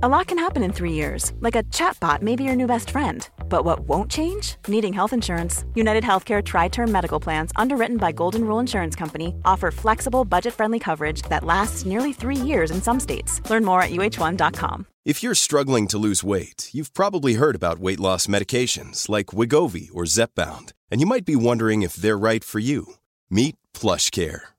A lot can happen in three years, like a chatbot may be your new best friend. But what won't change? Needing health insurance. United Healthcare Tri Term Medical Plans, underwritten by Golden Rule Insurance Company, offer flexible, budget friendly coverage that lasts nearly three years in some states. Learn more at uh1.com. If you're struggling to lose weight, you've probably heard about weight loss medications like Wegovy or Zepbound, and you might be wondering if they're right for you. Meet PlushCare,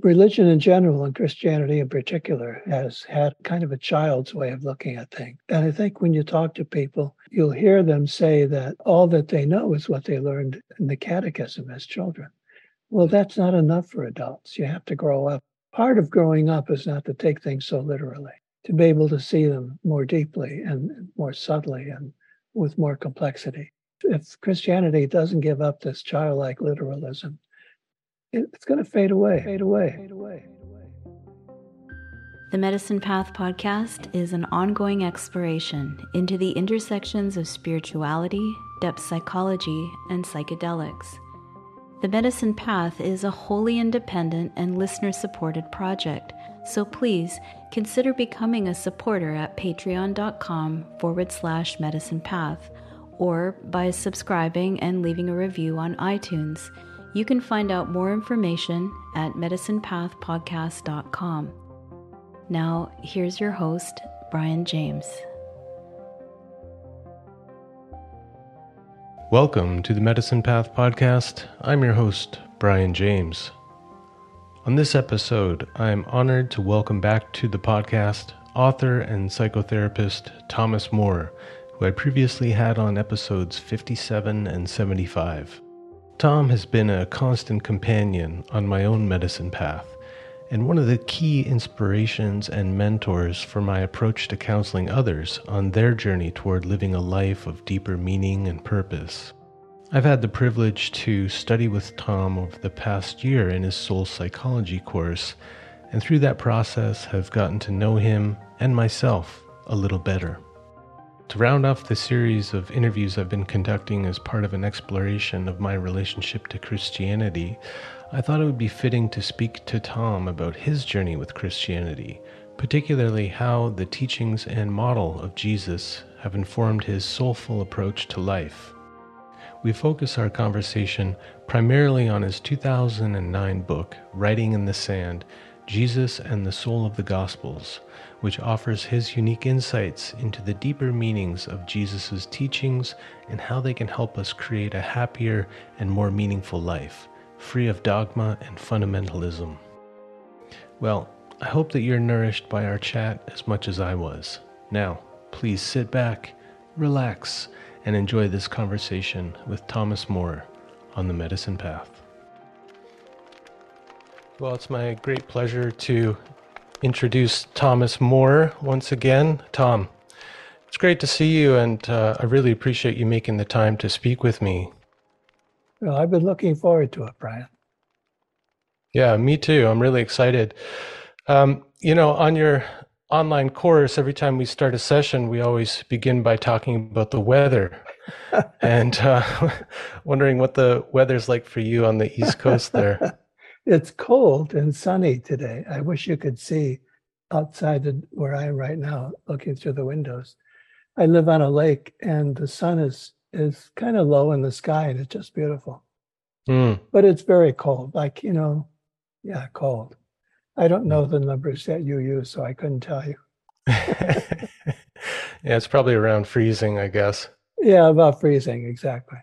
Religion in general and Christianity in particular has had kind of a child's way of looking at things. And I think when you talk to people, you'll hear them say that all that they know is what they learned in the catechism as children. Well, hmm. that's not enough for adults. You have to grow up. Part of growing up is not to take things so literally, to be able to see them more deeply and more subtly and with more complexity if Christianity doesn't give up this childlike literalism, it's going to fade away, fade away, fade away. The Medicine Path podcast is an ongoing exploration into the intersections of spirituality, depth psychology, and psychedelics. The Medicine Path is a wholly independent and listener supported project, so please consider becoming a supporter at patreon.com forward slash medicine path or by subscribing and leaving a review on iTunes. You can find out more information at medicinepathpodcast.com. Now, here's your host, Brian James. Welcome to the Medicine Path Podcast. I'm your host, Brian James. On this episode, I am honored to welcome back to the podcast author and psychotherapist Thomas Moore who I previously had on episodes 57 and 75. Tom has been a constant companion on my own medicine path, and one of the key inspirations and mentors for my approach to counseling others on their journey toward living a life of deeper meaning and purpose. I've had the privilege to study with Tom over the past year in his soul psychology course, and through that process have gotten to know him and myself a little better. To round off the series of interviews I've been conducting as part of an exploration of my relationship to Christianity, I thought it would be fitting to speak to Tom about his journey with Christianity, particularly how the teachings and model of Jesus have informed his soulful approach to life. We focus our conversation primarily on his 2009 book, Writing in the Sand Jesus and the Soul of the Gospels which offers his unique insights into the deeper meanings of Jesus' teachings and how they can help us create a happier and more meaningful life, free of dogma and fundamentalism. Well, I hope that you're nourished by our chat as much as I was. Now, please sit back, relax, and enjoy this conversation with Thomas Moore on the Medicine Path. Well, it's my great pleasure to introduce Thomas Moore once again. Tom, it's great to see you, and uh, I really appreciate you making the time to speak with me. Well, I've been looking forward to it, Brian. Yeah, me too. I'm really excited. Um, you know, on your online course, every time we start a session, we always begin by talking about the weather. and uh, wondering what the weather's like for you on the East Coast there. It's cold and sunny today. I wish you could see outside the, where I am right now, looking through the windows. I live on a lake, and the sun is is kind of low in the sky, and it's just beautiful. Mm. But it's very cold, like you know, yeah, cold. I don't know the numbers that you use, so I couldn't tell you. yeah, it's probably around freezing, I guess. Yeah, about freezing, exactly.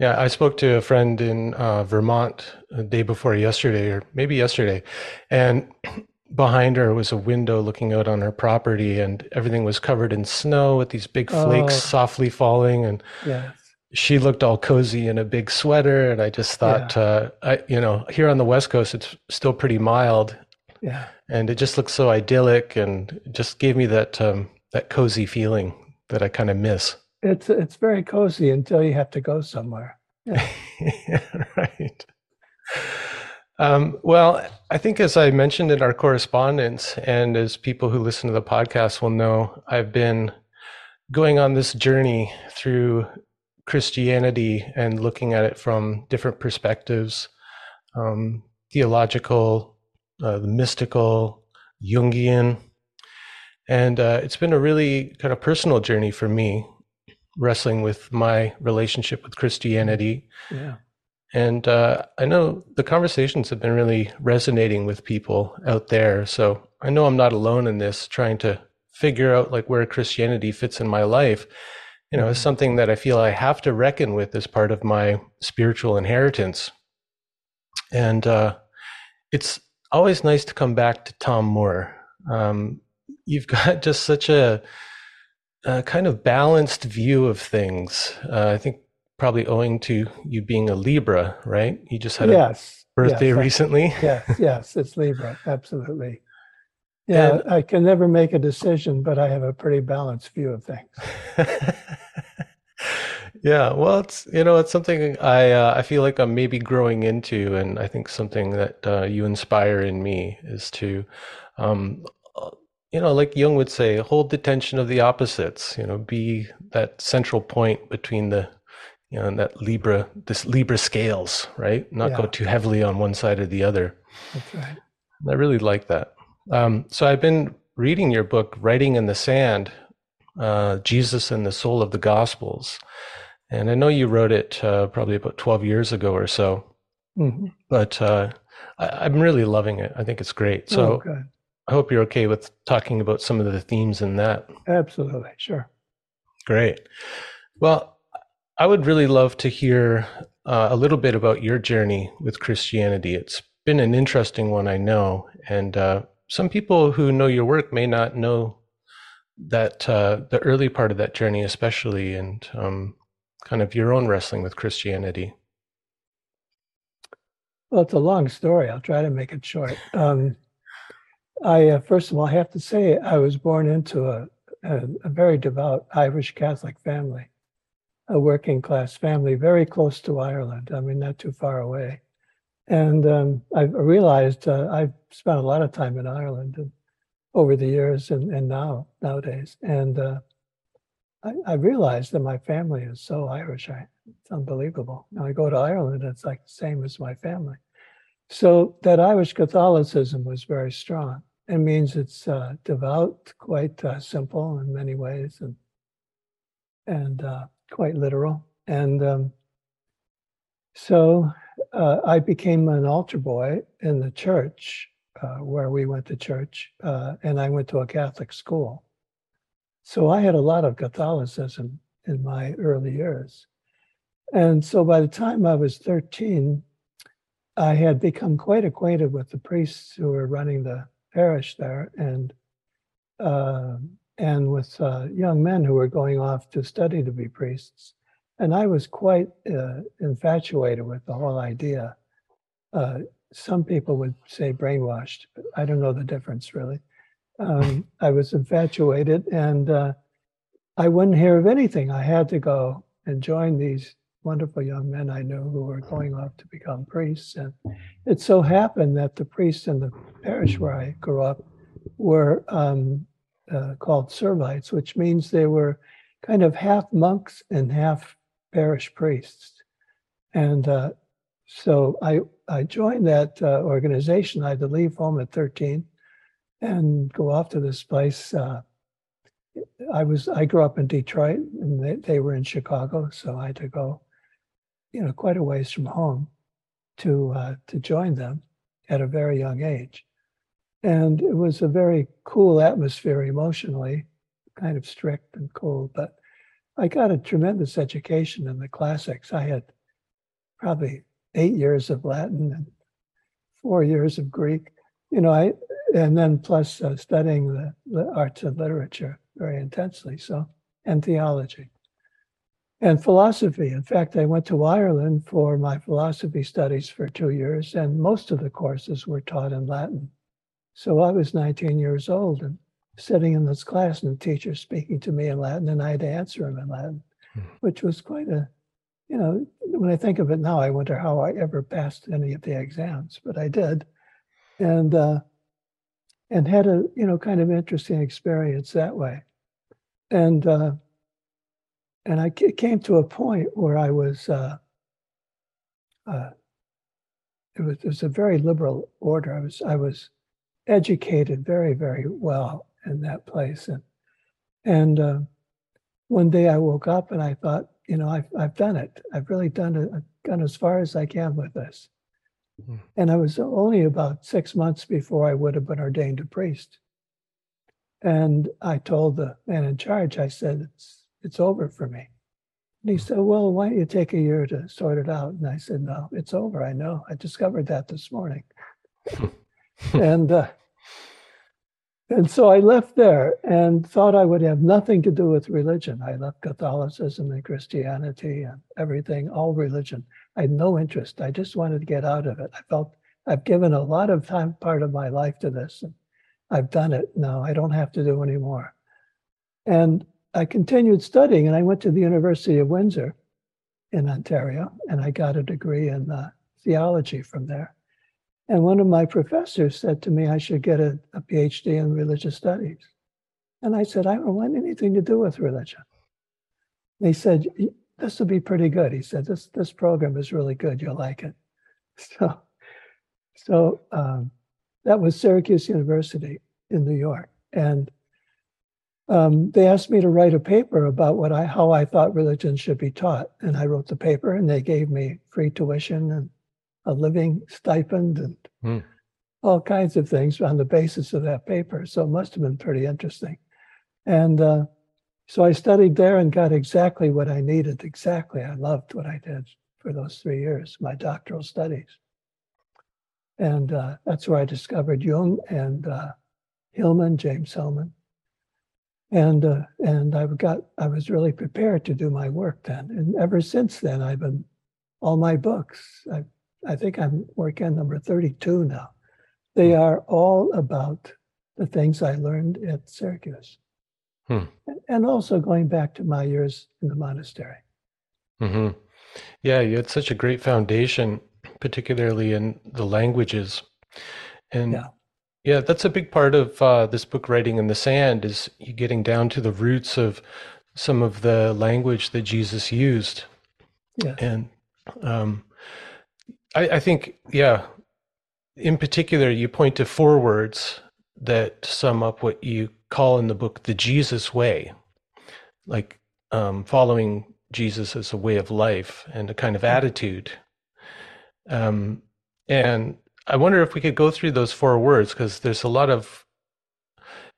Yeah, I spoke to a friend in uh, Vermont the day before yesterday, or maybe yesterday, and behind her was a window looking out on her property, and everything was covered in snow with these big flakes Oh. softly falling. And Yes. she looked all cozy in a big sweater. And I just thought, uh, I, you know, here on the West Coast, it's still pretty mild, Yeah. and it just looked so idyllic, and just gave me that um, that cozy feeling that I kind of miss. It's it's very cozy until you have to go somewhere. right. Um, well, I think as I mentioned in our correspondence, and as people who listen to the podcast will know, I've been going on this journey through Christianity and looking at it from different perspectives um, theological, uh, the mystical, Jungian. And uh, it's been a really kind of personal journey for me, wrestling with my relationship with Christianity. Yeah. And uh, I know the conversations have been really resonating with people out there. So I know I'm not alone in this, trying to figure out like where Christianity fits in my life. You know, it's something that I feel I have to reckon with as part of my spiritual inheritance. And uh, it's always nice to come back to Tom Moore. Um, you've got just such a, a kind of balanced view of things. Uh, I think probably owing to you being a Libra, right? You just had yes. a birthday yes, recently. yes, yes, it's Libra, absolutely. Yeah, And- I can never make a decision, but I have a pretty balanced view of things. yeah, well, it's you know it's something I uh, I feel like I'm maybe growing into, and I think something that uh, you inspire in me is to, um, you know, like Jung would say, hold the tension of the opposites. You know, be that central point between the, you know, that Libra this Libra scales, right? Not go too heavily on one side or the other. That's right. I really like that. Um, so I've been reading your book, Writing in the Sand, uh, Jesus and the Soul of the Gospels. And I know you wrote it uh, probably about 12 years ago or so, Mhm. but uh, I, I'm really loving it. I think it's great. So oh. I hope you're okay with talking about some of the themes in that. Absolutely, sure. Great. Well, I would really love to hear uh, a little bit about your journey with Christianity. It's been an interesting one, I know, and uh, some people who know your work may not know that uh, the early part of that journey, especially, and um, kind of your own wrestling with Christianity. Well, it's a long story. I'll try to make it short. Um, I uh, first of all have to say I was born into a, a, a very devout Irish Catholic family, a working class family, very close to Ireland. I mean, not too far away. And um, I realized uh, I've spent a lot of time in Ireland and, over the years and, and now nowadays. And uh, I, I realized that my family is so Irish. I, it's unbelievable. Now I go to Ireland, it's like the same as my family. So that Irish Catholicism was very strong. It means it's uh, devout, quite uh, simple in many ways, and and uh, quite literal. And um, so uh, I became an altar boy in the church uh, where we went to church, uh, and I went to a Catholic school. So I had a lot of Catholicism in my early years. And so by the time I was 13, I had become quite acquainted with the priests who were running the parish there and uh, and with uh, young men who were going off to study to be priests. And I was quite uh, infatuated with the whole idea. Uh, some people would say brainwashed, but I don't know the difference really. Um, I was infatuated and uh, I wouldn't hear of anything. I had to go and join these wonderful young men I knew who were going off to become priests. And it so happened that the priests in the parish where I grew up were um, uh, called Servites, which means they were kind of half monks and half parish priests. And uh, so I, I joined that uh, organization. I had to leave home at 13 and go off to this place. Uh, I was I grew up in Detroit and they, they were in Chicago, so I had to go, you know, quite a ways from home to uh, to join them at a very young age. And it was a very cool atmosphere emotionally, kind of strict and cool, but I got a tremendous education in the classics. I had probably eight years of Latin and four years of Greek. You know, I and then plus uh, studying the, the arts and literature very intensely. So, and theology and philosophy. In fact, I went to Ireland for my philosophy studies for two years, and most of the courses were taught in Latin. So I was 19 years old and sitting in this class, and the teacher speaking to me in Latin, and I had to answer him in Latin, hmm. which was quite a, you know, when I think of it now, I wonder how I ever passed any of the exams, but I did, and uh, and had a you know kind of interesting experience that way, and. Uh, and I came to a point where I was, uh, uh, it was, it was a very liberal order. I was, I was educated very, very well in that place. And, and uh, one day I woke up and I thought, you know, I've, I've done it. I've really done it. I've gone as far as I can with this. Mm-hmm. And I was only about six months before I would have been ordained a priest. And I told the man in charge, I said, it's, it's over for me. And he said, Well, why don't you take a year to sort it out? And I said, No, it's over. I know. I discovered that this morning. and uh, and so I left there and thought I would have nothing to do with religion. I left Catholicism and Christianity and everything, all religion. I had no interest. I just wanted to get out of it. I felt I've given a lot of time, part of my life to this, and I've done it. Now I don't have to do anymore. And I continued studying and I went to the University of Windsor in Ontario and I got a degree in uh, theology from there. And one of my professors said to me I should get a, a PhD in religious studies. And I said, I don't want anything to do with religion. And he said, This will be pretty good. He said, This, this program is really good. You'll like it. So, so um, that was Syracuse University in New York. And um, they asked me to write a paper about what I how I thought religion should be taught, and I wrote the paper, and they gave me free tuition and a living stipend and mm. all kinds of things on the basis of that paper. So it must have been pretty interesting. And uh, so I studied there and got exactly what I needed. Exactly, I loved what I did for those three years, my doctoral studies. And uh, that's where I discovered Jung and uh, Hillman, James Hillman and uh, and I've got I was really prepared to do my work then, and ever since then I've been all my books. I I think I'm working on number thirty two now. They hmm. are all about the things I learned at Syracuse, hmm. and, and, also going back to my years in the monastery. Mm-hmm. Yeah, you had such a great foundation, particularly in the languages, and. Yeah yeah, that's a big part of uh, this book, Writing in the Sand, is getting down to the roots of some of the language that Jesus used. Yeah. And um, I, I think, yeah, in particular, you point to four words that sum up what you call in the book the Jesus way, like um, following Jesus as a way of life and a kind of attitude. Um, and I wonder if we could go through those four words because there's a lot of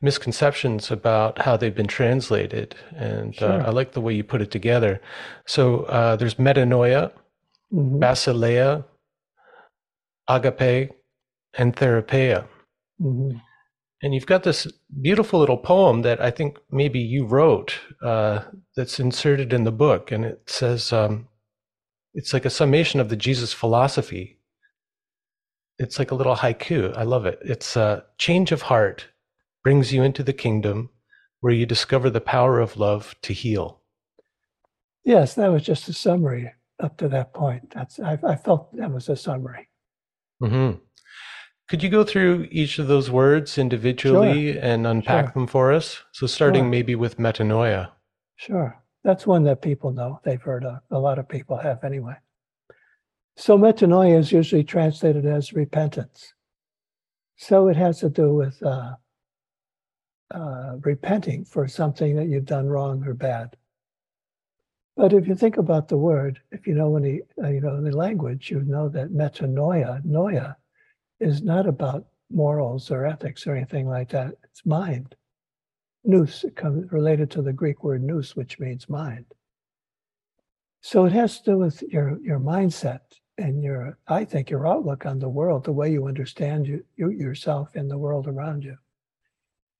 misconceptions about how they've been translated, and uh, sure. uh, I like the way you put it together. So uh, there's metanoia, mm-hmm. basileia, agape, and therapeia. Mm-hmm. And you've got this beautiful little poem that I think maybe you wrote uh, that's inserted in the book, and it says um, it's like a summation of the Jesus philosophy it's like a little haiku. I love it. It's a change of heart brings you into the kingdom where you discover the power of love to heal. Yes, that was just a summary up to that point. That's I, I felt that was a summary. Mm-hmm. Could you go through each of those words individually sure. and unpack sure. them for us? So, starting sure. maybe with metanoia. Sure, that's one that people know. They've heard of. A lot of people have anyway. So metanoia is usually translated as repentance. So it has to do with uh, uh, repenting for something that you've done wrong or bad. But if you think about the word, if you know any, uh, you know the language, you know that metanoia, noia, is not about morals or ethics or anything like that. It's mind. Nous comes related to the Greek word nous, which means mind. So it has to do with your your mindset and your I think your outlook on the world, the way you understand you, you yourself and the world around you.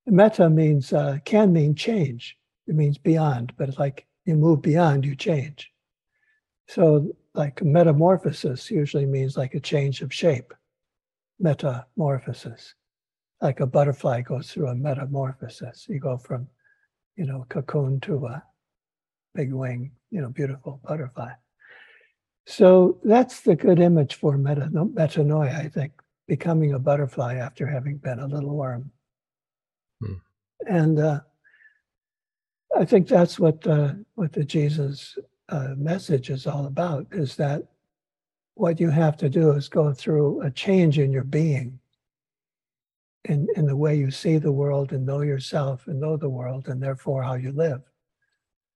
Meta means uh, can mean change. It means beyond, but it's like you move beyond, you change. So like metamorphosis usually means like a change of shape. Metamorphosis. Like a butterfly goes through a metamorphosis. You go from, you know, cocoon to a big wing, you know, beautiful butterfly. So that's the good image for meta, metanoia, I think, becoming a butterfly after having been a little worm. Hmm. And uh, I think that's what uh, what the Jesus uh, message is all about. Is that what you have to do is go through a change in your being, in in the way you see the world and know yourself and know the world, and therefore how you live.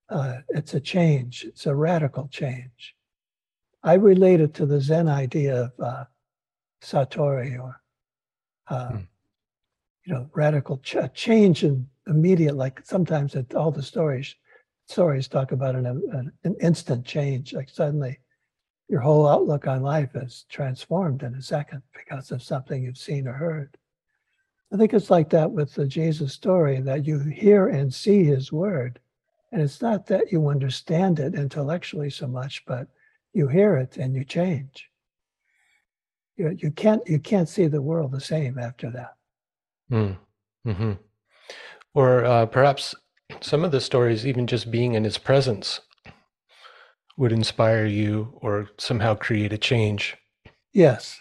Uh, it's a change. It's a radical change. I relate it to the Zen idea of uh, satori or uh, hmm you know, radical ch- change and immediate, like sometimes it, all the stories stories talk about an, an, an instant change, like suddenly your whole outlook on life is transformed in a second because of something you've seen or heard. I think it's like that with the Jesus story that you hear and see his word. And it's not that you understand it intellectually so much, but you hear it and you change. You, you can't you can't see the world the same after that. Mm. hmm Or uh, perhaps some of the stories, even just being in his presence, would inspire you or somehow create a change. Yes.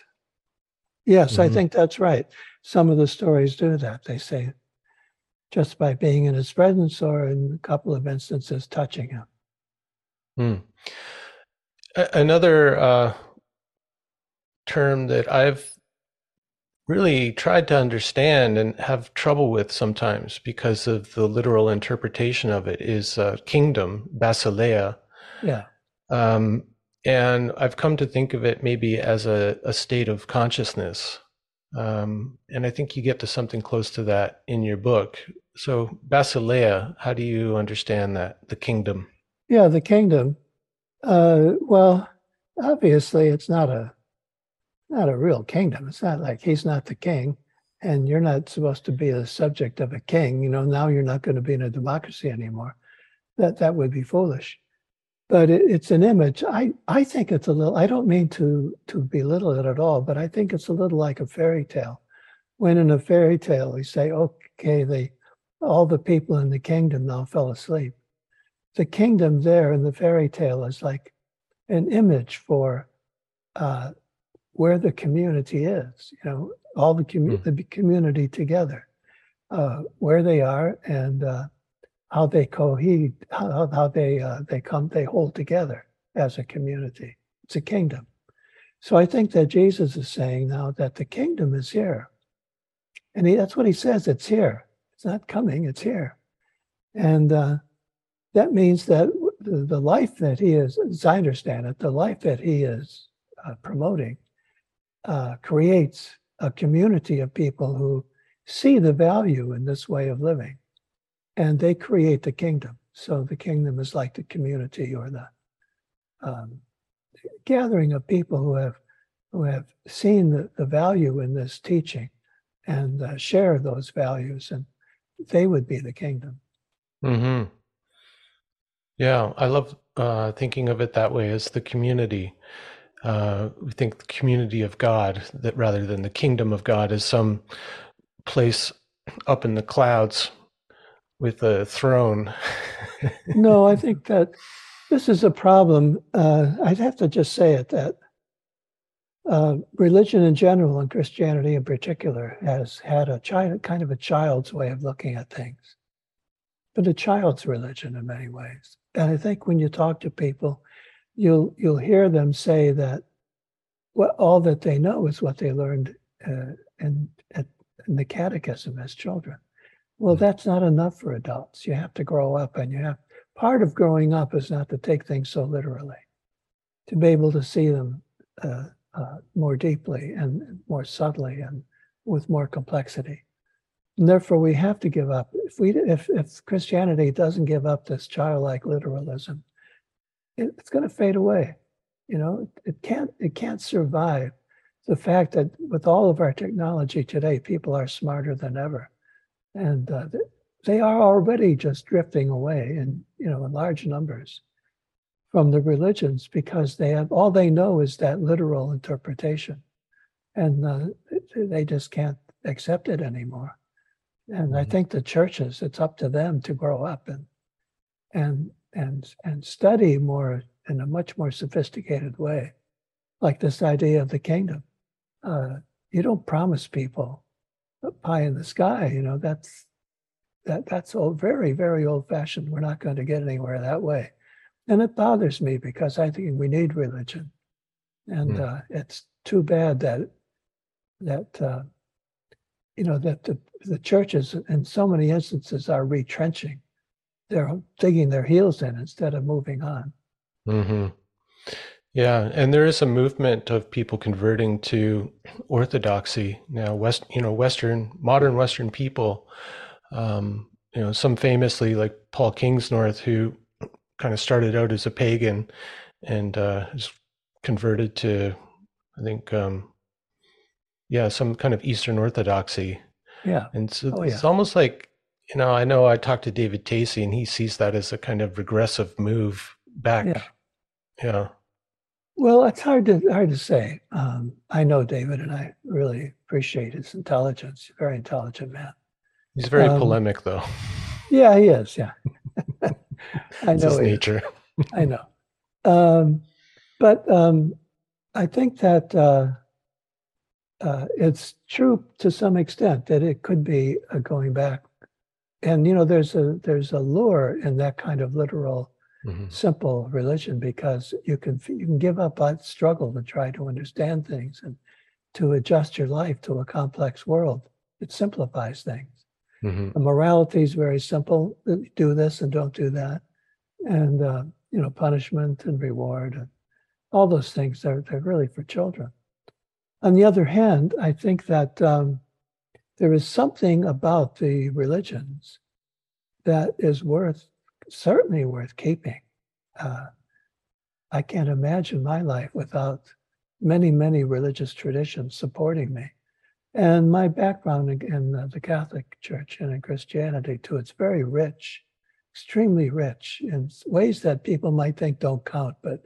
Yes, mm-hmm. I think that's right. Some of the stories do that. They say just by being in his presence or in a couple of instances touching him. Mm. Another uh, term that I've really tried to understand and have trouble with sometimes because of the literal interpretation of it is uh, kingdom, basileia. Yeah. Um, and I've come to think of it maybe as a, a state of consciousness. Um, and I think you get to something close to that in your book. So, basileia, how do you understand that, the kingdom? Yeah, the kingdom. Uh, well, obviously, it's not a not a real kingdom. It's not like he's not the king and you're not supposed to be a subject of a king. You know, now you're not going to be in a democracy anymore. That that would be foolish. But it, it's an image. I, I think it's a little, I don't mean to to belittle it at all, but I think it's a little like a fairy tale. When in a fairy tale we say, okay, they all the people in the kingdom now fell asleep. The kingdom there in the fairy tale is like an image for uh, where the community is, you know, all the, mm. the community together, uh, where they are and uh, how they cohere, how, how they, uh, they come, they hold together as a community. It's a kingdom. So I think that Jesus is saying now that the kingdom is here. And he, that's what he says, it's here. It's not coming, it's here. And uh, that means that the, life that he is, as I understand it, the life that he is uh, promoting uh, creates a community of people who see the value in this way of living and they create the kingdom. So the kingdom is like the community or the um, gathering of people who have who have seen the, the value in this teaching and uh, share those values, and they would be the kingdom. Hmm. Yeah, I love uh, thinking of it that way as the community uh, we think the community of God that rather than the kingdom of God is some place up in the clouds with a throne. no, I think that this is a problem. Uh, I'd have to just say it that uh, religion in general and Christianity in particular has had a child, kind of a child's way of looking at things, but a child's religion in many ways. And I think when you talk to people, you'll you'll hear them say that what all that they know is what they learned uh, in, at, in the catechism as children. Well, hmm. that's not enough for adults. You have to grow up, and you have part of growing up is not to take things so literally, to be able to see them uh, uh, more deeply and more subtly and with more complexity. And therefore, we have to give up. If we, if, if Christianity doesn't give up this childlike literalism, it's going to fade away. You know, it can't it can't survive the fact that with all of our technology today, people are smarter than ever, and uh, they are already just drifting away in you know in large numbers from the religions because they have all they know is that literal interpretation, and uh, they just can't accept it anymore. And I think the churches, it's up to them to grow up and and and and study more in a much more sophisticated way, like this idea of the kingdom. Uh, you don't promise people a pie in the sky. You know that's that that's old, very very old fashioned. We're not going to get anywhere that way, and it bothers me because I think we need religion, and mm. uh, it's too bad that that uh, you know that the the churches in so many instances are retrenching they're digging their heels in instead of moving on. Mm-hmm. Yeah, and there is a movement of people converting to orthodoxy now. West, you know, Western, modern Western people. Um, you know, some famously like Paul Kingsnorth, who kind of started out as a pagan and uh, converted to, I think, um, yeah, some kind of Eastern Orthodoxy. Yeah, and so oh, yeah. it's almost like you know, I know I talked to David Tacey and he sees that as a kind of regressive move back. Yeah. Yeah. Well, it's hard to hard to say. Um, I know David, and I really appreciate his intelligence. Very intelligent man. He's very um, polemic, though. Yeah, he is. Yeah, I know his nature. I know, um, but um, I think that uh, uh, it's true to some extent that it could be going back and you know there's a there's a lure in that kind of literal mm-hmm. simple religion because you can you can give up that struggle to try to understand things and to adjust your life to a complex world it simplifies things mm-hmm. the morality is very simple do this and don't do that and uh, you know punishment and reward and all those things they're, they're really for children on the other hand i think that um, there is something about the religions that is worth, certainly worth keeping. Uh, I can't imagine my life without many, many religious traditions supporting me. And my background in the Catholic Church and in Christianity, too, it's very rich, extremely rich in ways that people might think don't count, but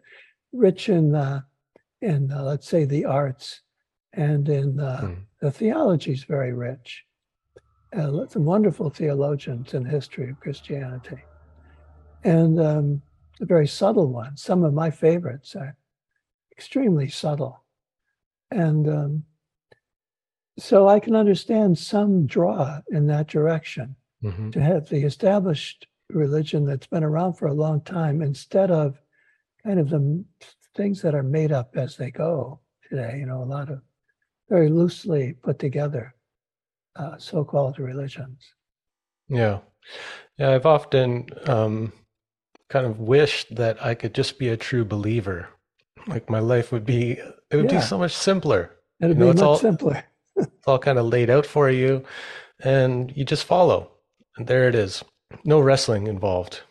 rich in, uh, in uh, let's say, the arts and in uh, mm. the theology is very rich. Uh, some wonderful theologians in the history of Christianity, and um, a very subtle one. Some of my favorites are extremely subtle, and um, so I can understand some draw in that direction mm-hmm. to have the established religion that's been around for a long time instead of kind of the things that are made up as they go today. You know, a lot of very loosely put together uh, so-called religions. Yeah, yeah. I've often um, kind of wished that I could just be a true believer. Like my life would be, it would yeah. be so much simpler. It'd you know, be much all, simpler. it's all kind of laid out for you, and you just follow, and there it is. No wrestling involved.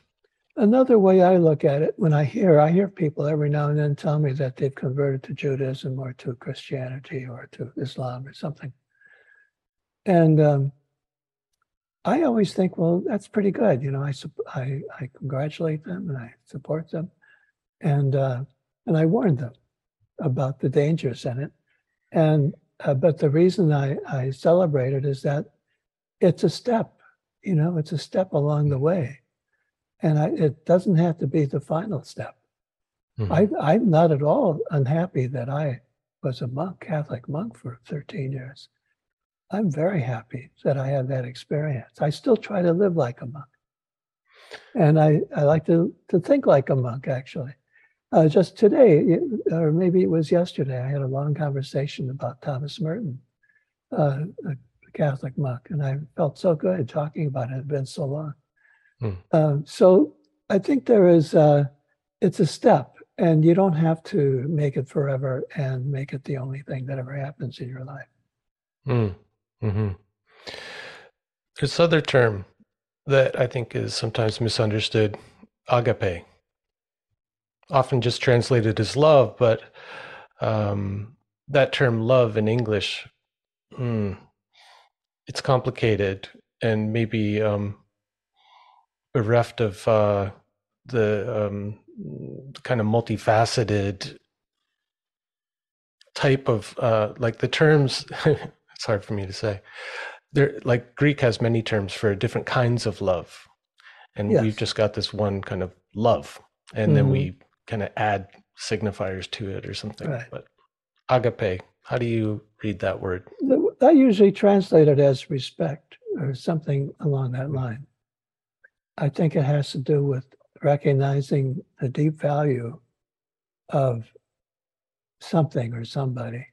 Another way I look at it, when I hear, I hear people every now and then tell me that they've converted to Judaism or to Christianity or to Islam or something. And um, I always think, well, that's pretty good. You know, I, I, I congratulate them and I support them. And, uh, and I warn them about the dangers in it. And, uh, but the reason I, I celebrate it is that it's a step, you know, it's a step along the way and I, it doesn't have to be the final step. Mm-hmm. I, I'm not at all unhappy that I was a monk, Catholic monk for 13 years. I'm very happy that I had that experience. I still try to live like a monk. And I, I like to, to think like a monk, actually. Uh, just today, or maybe it was yesterday, I had a long conversation about Thomas Merton, uh, a Catholic monk, and I felt so good talking about it. It had been so long. Mm. So I think there is, uh, it's a step, and you don't have to make it forever and make it the only thing that ever happens in your life. Mm. Mm-hmm. There's other term that I think is sometimes misunderstood agape. often just translated as love, but um, that term love in English, mm, it's complicated and maybe um, bereft of uh, the um, kind of multifaceted type of uh, like the terms. it's hard for me to say. There, like Greek has many terms for different kinds of love, and yes. we've just got this one kind of love, and mm-hmm. then we mm-hmm. kind of add signifiers to it or something. Right. But agape, how do you read that word? I usually translate it as respect or something along that line. I think it has to do with recognizing the deep value of something or somebody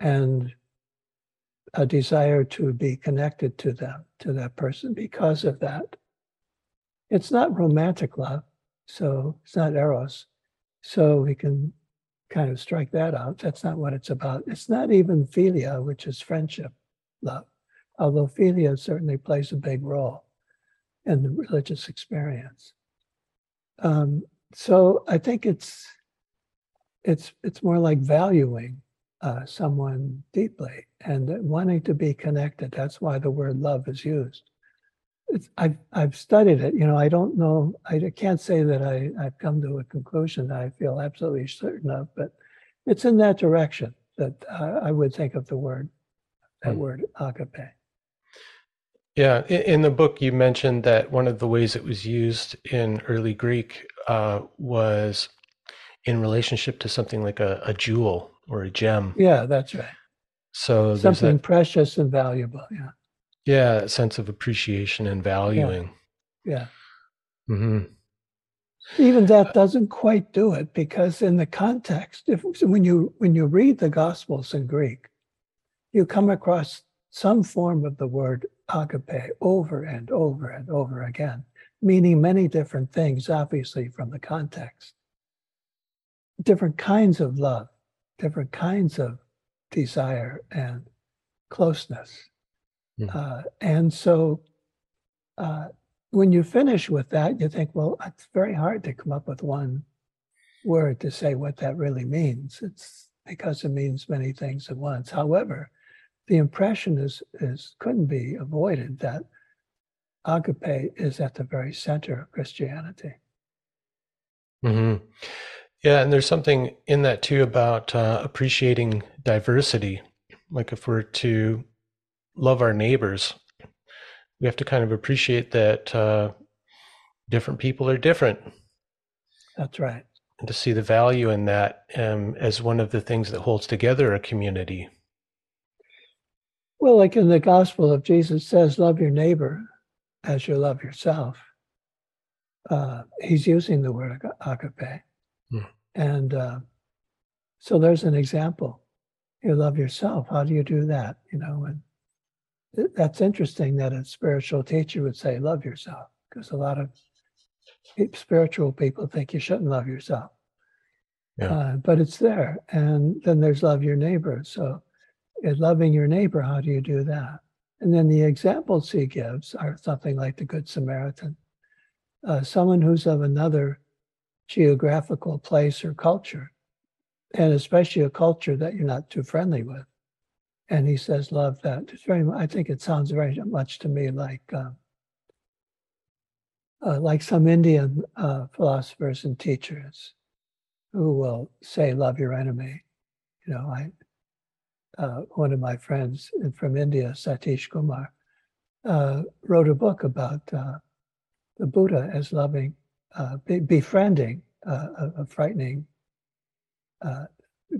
and a desire to be connected to them, to that person because of that. It's not romantic love, so it's not eros. So we can kind of strike that out. That's not what it's about. It's not even philia, which is friendship love, although philia certainly plays a big role in the religious experience. Um, so I think it's it's it's more like valuing uh, someone deeply and wanting to be connected. That's why the word love is used. It's, I've I've studied it. You know, I don't know. I can't say that I I've come to a conclusion that I feel absolutely certain of, but it's in that direction that uh, I would think of the word that mm. word agape. Yeah, in the book, you mentioned that one of the ways it was used in early Greek uh, was in relationship to something like a, a, jewel or a gem. Yeah, that's right. So something that, precious and valuable. Yeah. Yeah, a sense of appreciation and valuing. Yeah. yeah. Mm-hmm. Even that doesn't quite do it because in the context, if when you when you read the Gospels in Greek, you come across some form of the word agape over and over and over again, meaning many different things, obviously, from the context. Different kinds of love, different kinds of desire and closeness. Mm. Uh, and so uh, when you finish with that, you think, well, it's very hard to come up with one word to say what that really means. It's because it means many things at once. However, the impression is, is couldn't be avoided that agape is at the very center of Christianity. Mm-hmm. Yeah, and there's something in that too about uh, appreciating diversity. Like if we're to love our neighbors, we have to kind of appreciate that uh, different people are different. That's right. And to see the value in that um, as one of the things that holds together a community. Well, like in the gospel of Jesus says, love your neighbor as you love yourself. Uh, he's using the word agape. Hmm. And uh, so there's an example. You love yourself. How do you do that? You know, and that's interesting that a spiritual teacher would say, love yourself, because a lot of spiritual people think you shouldn't love yourself. Yeah. Uh, but it's there. And then there's love your neighbor. So loving your neighbor, how do you do that? And then the examples he gives are something like the Good Samaritan, uh, someone who's of another geographical place or culture, and especially a culture that you're not too friendly with. And he says, love that. It's very, I think it sounds very much to me like, uh, uh, like some Indian uh, philosophers and teachers who will say, love your enemy. You know, I, uh, one of my friends from India, Satish Kumar, uh, wrote a book about uh, the Buddha as loving, uh, be- befriending uh, a, a, frightening uh,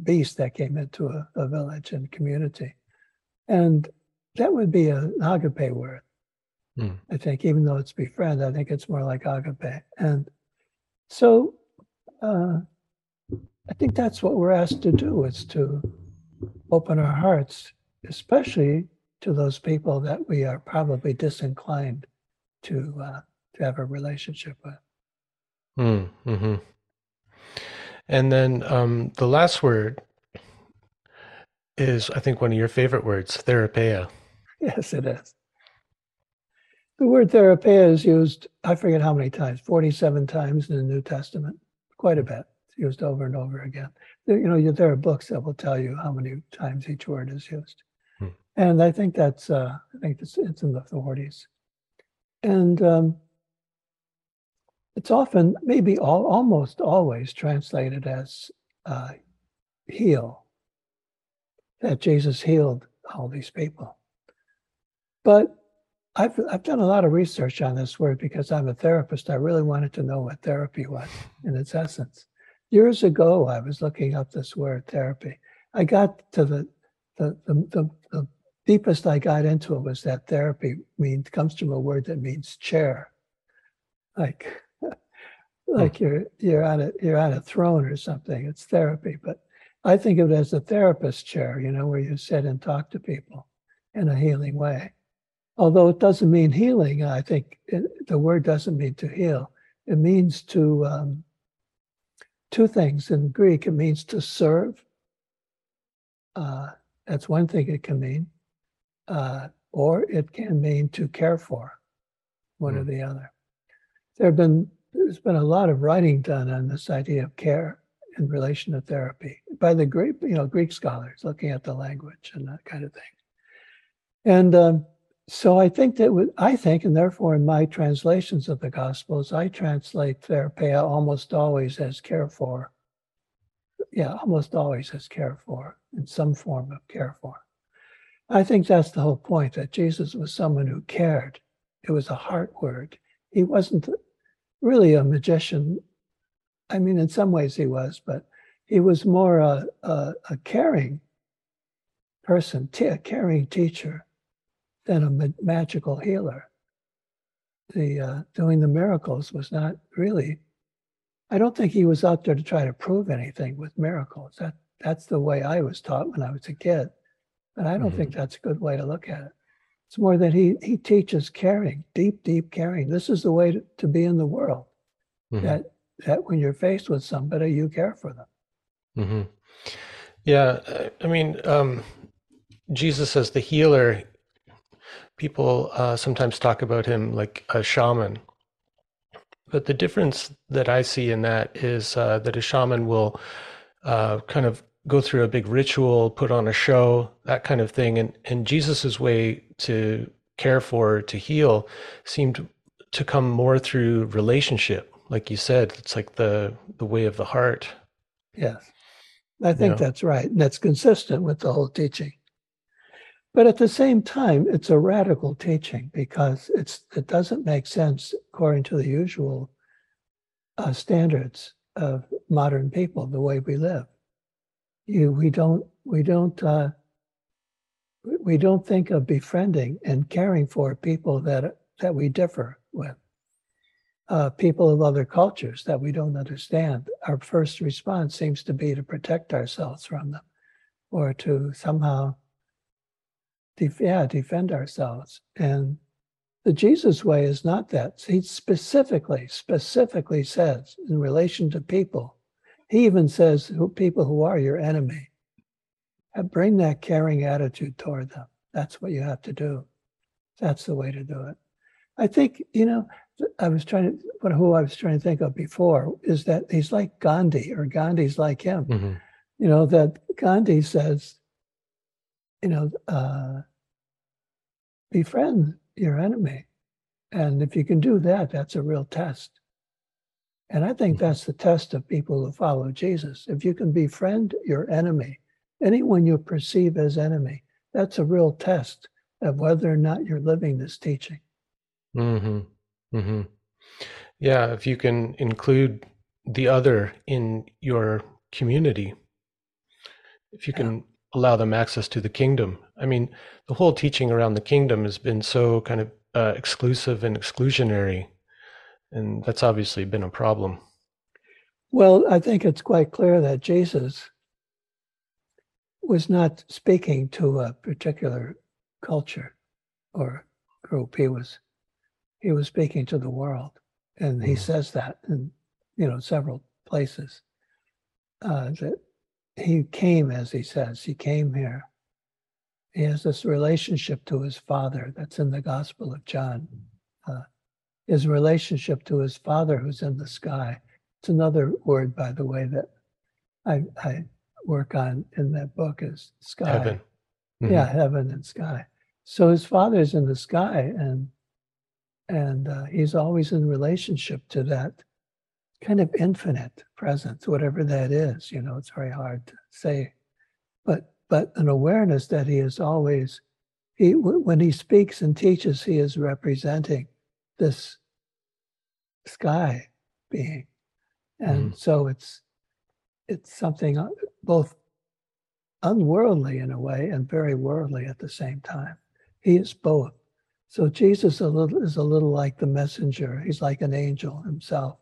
beast that came into a, a, village and community. And that would be an agape word. Mm. I think, even though it's befriend, I think it's more like agape. And so I think that's what we're asked to do is to open our hearts, especially to those people that we are probably disinclined to uh, to have a relationship with. Mm, hmm And then um, the last word is, I think, one of your favorite words, therapeia. Yes, it is. The word therapeia is used, I forget how many times, 47 times in the New Testament, quite a bit. It's used over and over again. You know, there are books that will tell you how many times each word is used, hmm. and I think that's uh, I think it's, it's in the 40s, and um, it's often maybe all, almost always translated as uh, heal. That Jesus healed all these people, but I've I've done a lot of research on this word because I'm a therapist. I really wanted to know what therapy was in its essence. Years ago, I was looking up this word therapy. I got to the the the, the, the deepest I got into it was that therapy means comes from a word that means chair, like like you're you're on a you're on a throne or something. It's therapy, but I think of it as a therapist chair, you know, where you sit and talk to people in a healing way although it doesn't mean healing, I think it, the word doesn't mean to heal. It means to um, two things in Greek. It means to serve. Uh, that's one thing it can mean, uh, or it can mean to care for, one mm. or the other. There have been there's been a lot of writing done on this idea of care in relation to therapy by the Greek, you know, Greek scholars looking at the language and that kind of thing. And um, so I think that I think, and therefore in my translations of the Gospels, I translate therapeia almost always as care for. Yeah, almost always as care for, in some form of care for. I think that's the whole point that Jesus was someone who cared. It was a heart word. He wasn't really a magician. I mean, in some ways he was, but he was more a, a, a caring person, a caring teacher than a magical healer. The uh, doing the miracles was not really. I don't think he was out there to try to prove anything with miracles. That that's the way I was taught when I was a kid, but I don't mm-hmm. think that's a good way to look at it. It's more that he he teaches caring, deep, deep caring. This is the way to, to be in the world. Mm-hmm. That that when you're faced with somebody, you care for them. Mm-hmm. Yeah, I mean, um, Jesus as the healer, people uh, sometimes talk about him like a shaman. But the difference that I see in that is uh, that a shaman will uh, kind of go through a big ritual, put on a show, that kind of thing. And, and Jesus's way to care for, to heal, seemed to come more through relationship. Like you said, it's like the the way of the heart. Yes, I think you know? that's right. And that's consistent with the whole teaching. But at the same time, it's a radical teaching because it's it doesn't make sense according to the usual uh, standards of modern people, the way we live. You, we don't we don't uh, we don't think of befriending and caring for people that that we differ with, uh, people of other cultures that we don't understand. Our first response seems to be to protect ourselves from them, or to somehow def- yeah, defend ourselves. And the Jesus way is not that. He specifically, specifically says in relation to people, he even says who, people who are your enemy, bring that caring attitude toward them. That's what you have to do. That's the way to do it. I think, you know, I was trying to, who I was trying to think of before is that he's like Gandhi or Gandhi's like him. Mm-hmm. You know, that Gandhi says, you know, uh, befriend your enemy. And if you can do that, that's a real test. And I think mm-hmm. that's the test of people who follow Jesus. If you can befriend your enemy, anyone you perceive as enemy, that's a real test of whether or not you're living this teaching. Mm-hmm. Mm-hmm. Yeah, if you can include the other in your community, if you can allow them access to the kingdom. I mean, the whole teaching around the kingdom has been so kind of uh, exclusive and exclusionary, and that's obviously been a problem. Well, I think it's quite clear that Jesus was not speaking to a particular culture or group. He was he was speaking to the world, and he mm. says that in you know several places. Uh, that he came, as he says, he came here. He has this relationship to his father that's in the Gospel of John. Uh, his relationship to his father who's in the sky. It's another word, by the way, that I, I work on in that book is sky. Heaven. Mm-hmm. Yeah, heaven and sky. So his father's in the sky, and and uh, he's always in relationship to that kind of infinite presence, whatever that is. You know, it's very hard to say, but but an awareness that he is always he when he speaks and teaches, he is representing this sky being, and mm. so it's it's something uh, both unworldly in a way and very worldly at the same time. He is both. So Jesus a little, is a little like the messenger. He's like an angel himself,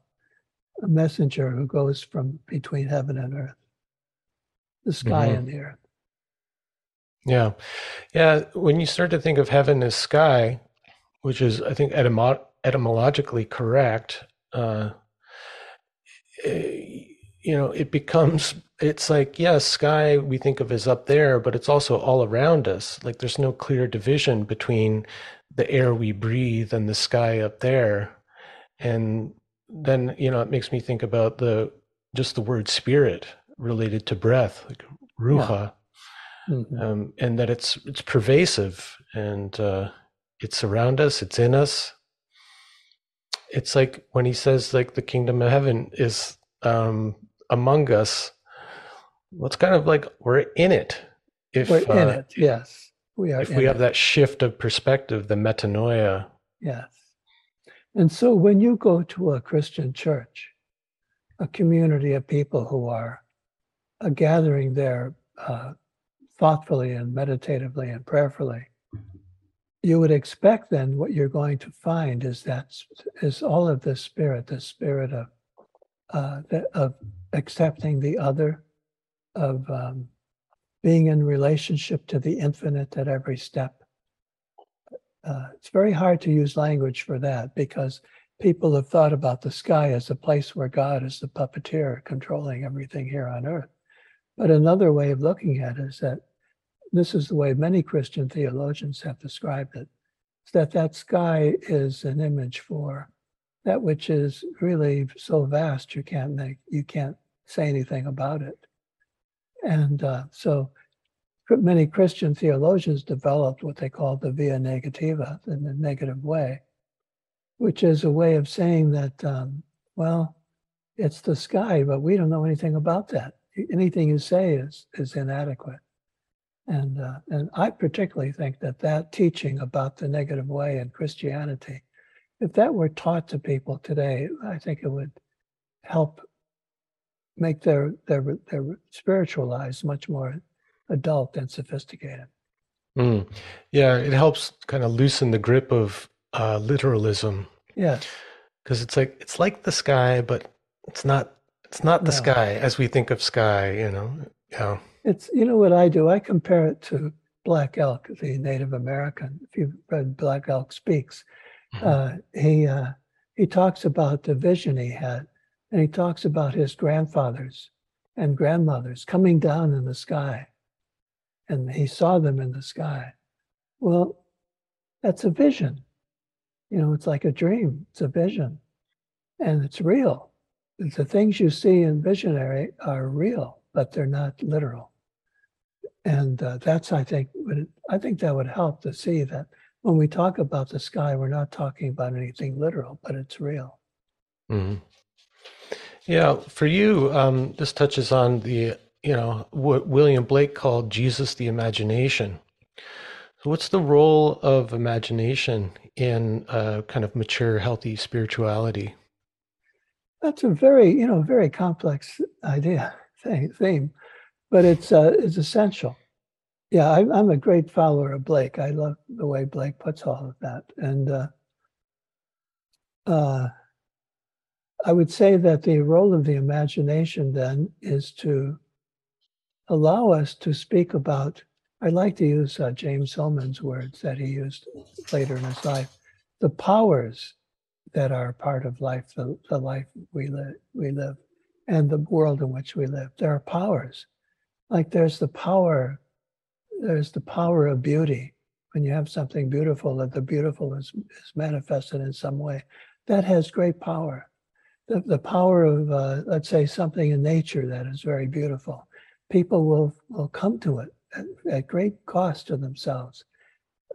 a messenger who goes from between heaven and earth, the sky mm-hmm. and the earth. Yeah. Yeah. When you start to think of heaven as sky, which is, I think, etymo- etymologically correct, uh, eh, you know, it becomes, it's like, yes, yeah, sky we think of as up there, but it's also all around us. Like there's no clear division between the air we breathe and the sky up there. And then, you know, it makes me think about the, just the word spirit related to breath, like ruha. Yeah. Mm-hmm. Um, and that it's it's pervasive and uh, it's around us, it's in us. It's like when he says like the kingdom of heaven is um, among us, well, it's kind of like we're in it. If we're in uh, it, yes, we are. If we have that shift of perspective, the metanoia. Yes, and so when you go to a Christian church, a community of people who are a gathering there uh, thoughtfully and meditatively and prayerfully, you would expect then what you're going to find is that is all of this spirit, the spirit of uh, of accepting the other, of um, being in relationship to the infinite at every step. Uh, it's very hard to use language for that because people have thought about the sky as a place where God is the puppeteer controlling everything here on earth. But another way of looking at it is that this is the way many Christian theologians have described it, is that that sky is an image for that which is really so vast you can't make you can't say anything about it and uh, so many christian theologians developed what they call the via negativa in the negative way which is a way of saying that um, well it's the sky but we don't know anything about that. Anything you say is is inadequate. And uh, and i particularly think that that teaching about the negative way in christianity if that were taught to people today, I think it would help make their their their spiritual lives much more adult and sophisticated. Mm. Yeah, it helps kind of loosen the grip of uh, literalism. Yeah, because it's like it's like the sky, but it's not. It's not the no. sky as we think of sky. You know. Yeah. It's you know what I do. I compare it to Black Elk, the Native American. If you've read Black Elk Speaks, Mm-hmm. uh, he uh, he talks about the vision he had, and he talks about his grandfathers and grandmothers coming down in the sky, and he saw them in the sky. Well, that's a vision. You know, it's like a dream. It's a vision, and it's real. The things you see in visionary are real, but they're not literal. And uh, that's, I think, would, I think that would help to see that when we talk about the sky, we're not talking about anything literal, but it's real. Mm-hmm. Yeah, for you, um, this touches on the, you know, what William Blake called Jesus the imagination. So, what's the role of imagination in a kind of mature, healthy spirituality? That's a very, you know, very complex idea theme, but it's uh, it's essential yeah, I, am a great follower of Blake. I love the way Blake puts all of that. And uh, uh, I would say that the role of the imagination then is to allow us to speak about. I like to use uh, James Hillman's words that he used later in his life the powers that are part of life, the, the life we, li- we live, and the world in which we live. There are powers. Like there's the power there's the power of beauty. When you have something beautiful, that the beautiful is, is manifested in some way, that has great power. the, the power of, uh, let's say, something in nature that is very beautiful. People will, will come to it at, at great cost to themselves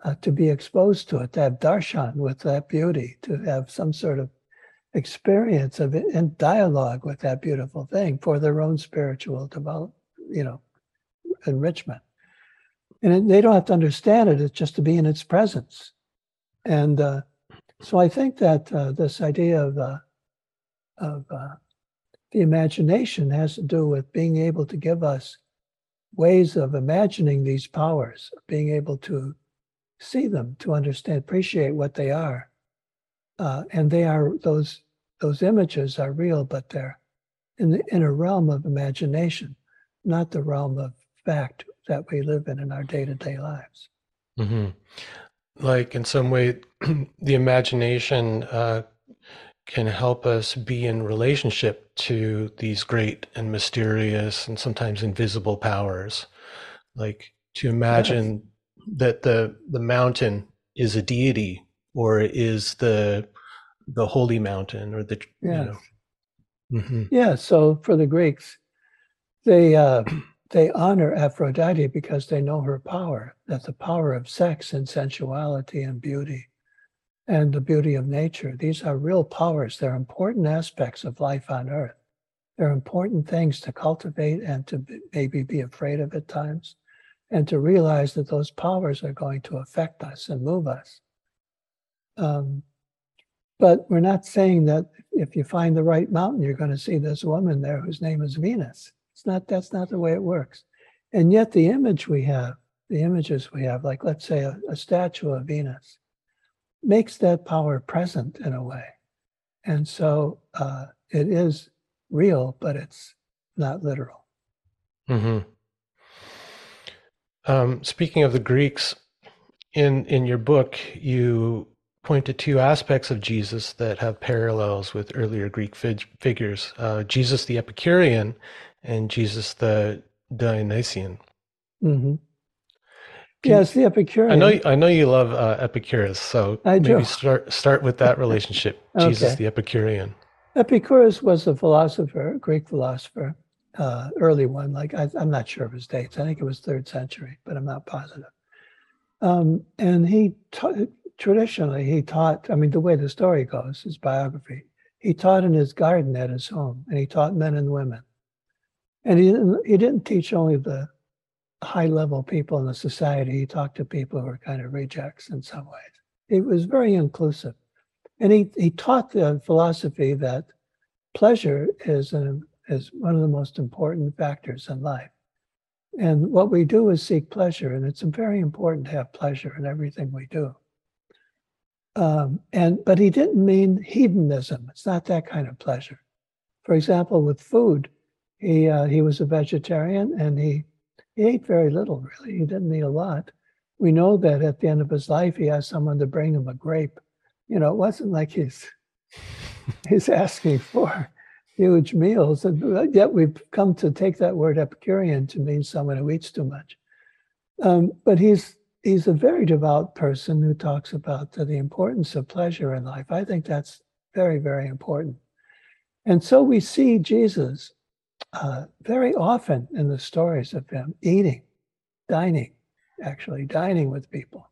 uh, to be exposed to it, to have darshan with that beauty, to have some sort of experience of it in dialogue with that beautiful thing for their own spiritual develop, you know, enrichment. And they don't have to understand it; it's just to be in its presence. And uh, so I think that uh, this idea of uh, of uh, the imagination has to do with being able to give us ways of imagining these powers, being able to see them, to understand, appreciate what they are. Uh, and they are those those images are real, but they're in the in a realm of imagination, not the realm of fact that we live in in our day to day lives. Mm-hmm. Like in some way, the imagination uh, can help us be in relationship to these great and mysterious and sometimes invisible powers. Like to imagine yes. that the the mountain is a deity or is the the holy mountain or the yes. you know. Mm-hmm. Yeah. So for the Greeks, they uh, they honor Aphrodite because they know her power. That the power of sex and sensuality and beauty and the beauty of nature. These are real powers. They're important aspects of life on earth. They're important things to cultivate and to maybe be afraid of at times, and to realize that those powers are going to affect us and move us. Um, but we're not saying that if you find the right mountain, you're going to see this woman there whose name is Venus. It's not, that's not the way it works. And yet, the image we have, the images we have, like let's say a, a statue of Venus, makes that power present in a way. And so uh, it is real, but it's not literal. Mm-hmm. Um, speaking of the Greeks, in in your book, you point to two aspects of Jesus that have parallels with earlier Greek fig- figures: uh, Jesus the Epicurean and Jesus the Dionysian. Mm-hmm. Yes, the Epicurean. I know. I know you love uh, Epicurus, so I maybe do. start start with that relationship. okay. Jesus, the Epicurean. Epicurus was a philosopher, Greek philosopher, uh, early one. Like I, am not sure of his dates. I think it was third century, but I'm not positive. Um, and he ta- traditionally he taught. I mean, the way the story goes, his biography, he taught in his garden at his home, and he taught men and women. And he didn't, he didn't teach only the high level people in the society. He talked to people who were kind of rejects in some ways. It was very inclusive. And he, he taught the philosophy that pleasure is, an, is one of the most important factors in life. And what we do is seek pleasure, and it's very important to have pleasure in everything we do. Um, and but he didn't mean hedonism. It's not that kind of pleasure. For example, with food, he uh, he was a vegetarian, and he he ate very little, really. He didn't eat a lot. We know that at the end of his life, he asked someone to bring him a grape. You know, it wasn't like he's he's asking for huge meals. And yet we've come to take that word Epicurean to mean someone who eats too much. Um, but he's he's a very devout person who talks about the importance of pleasure in life. I think that's very, very important. And so we see Jesus uh, very often in the stories of him eating, dining, actually dining with people.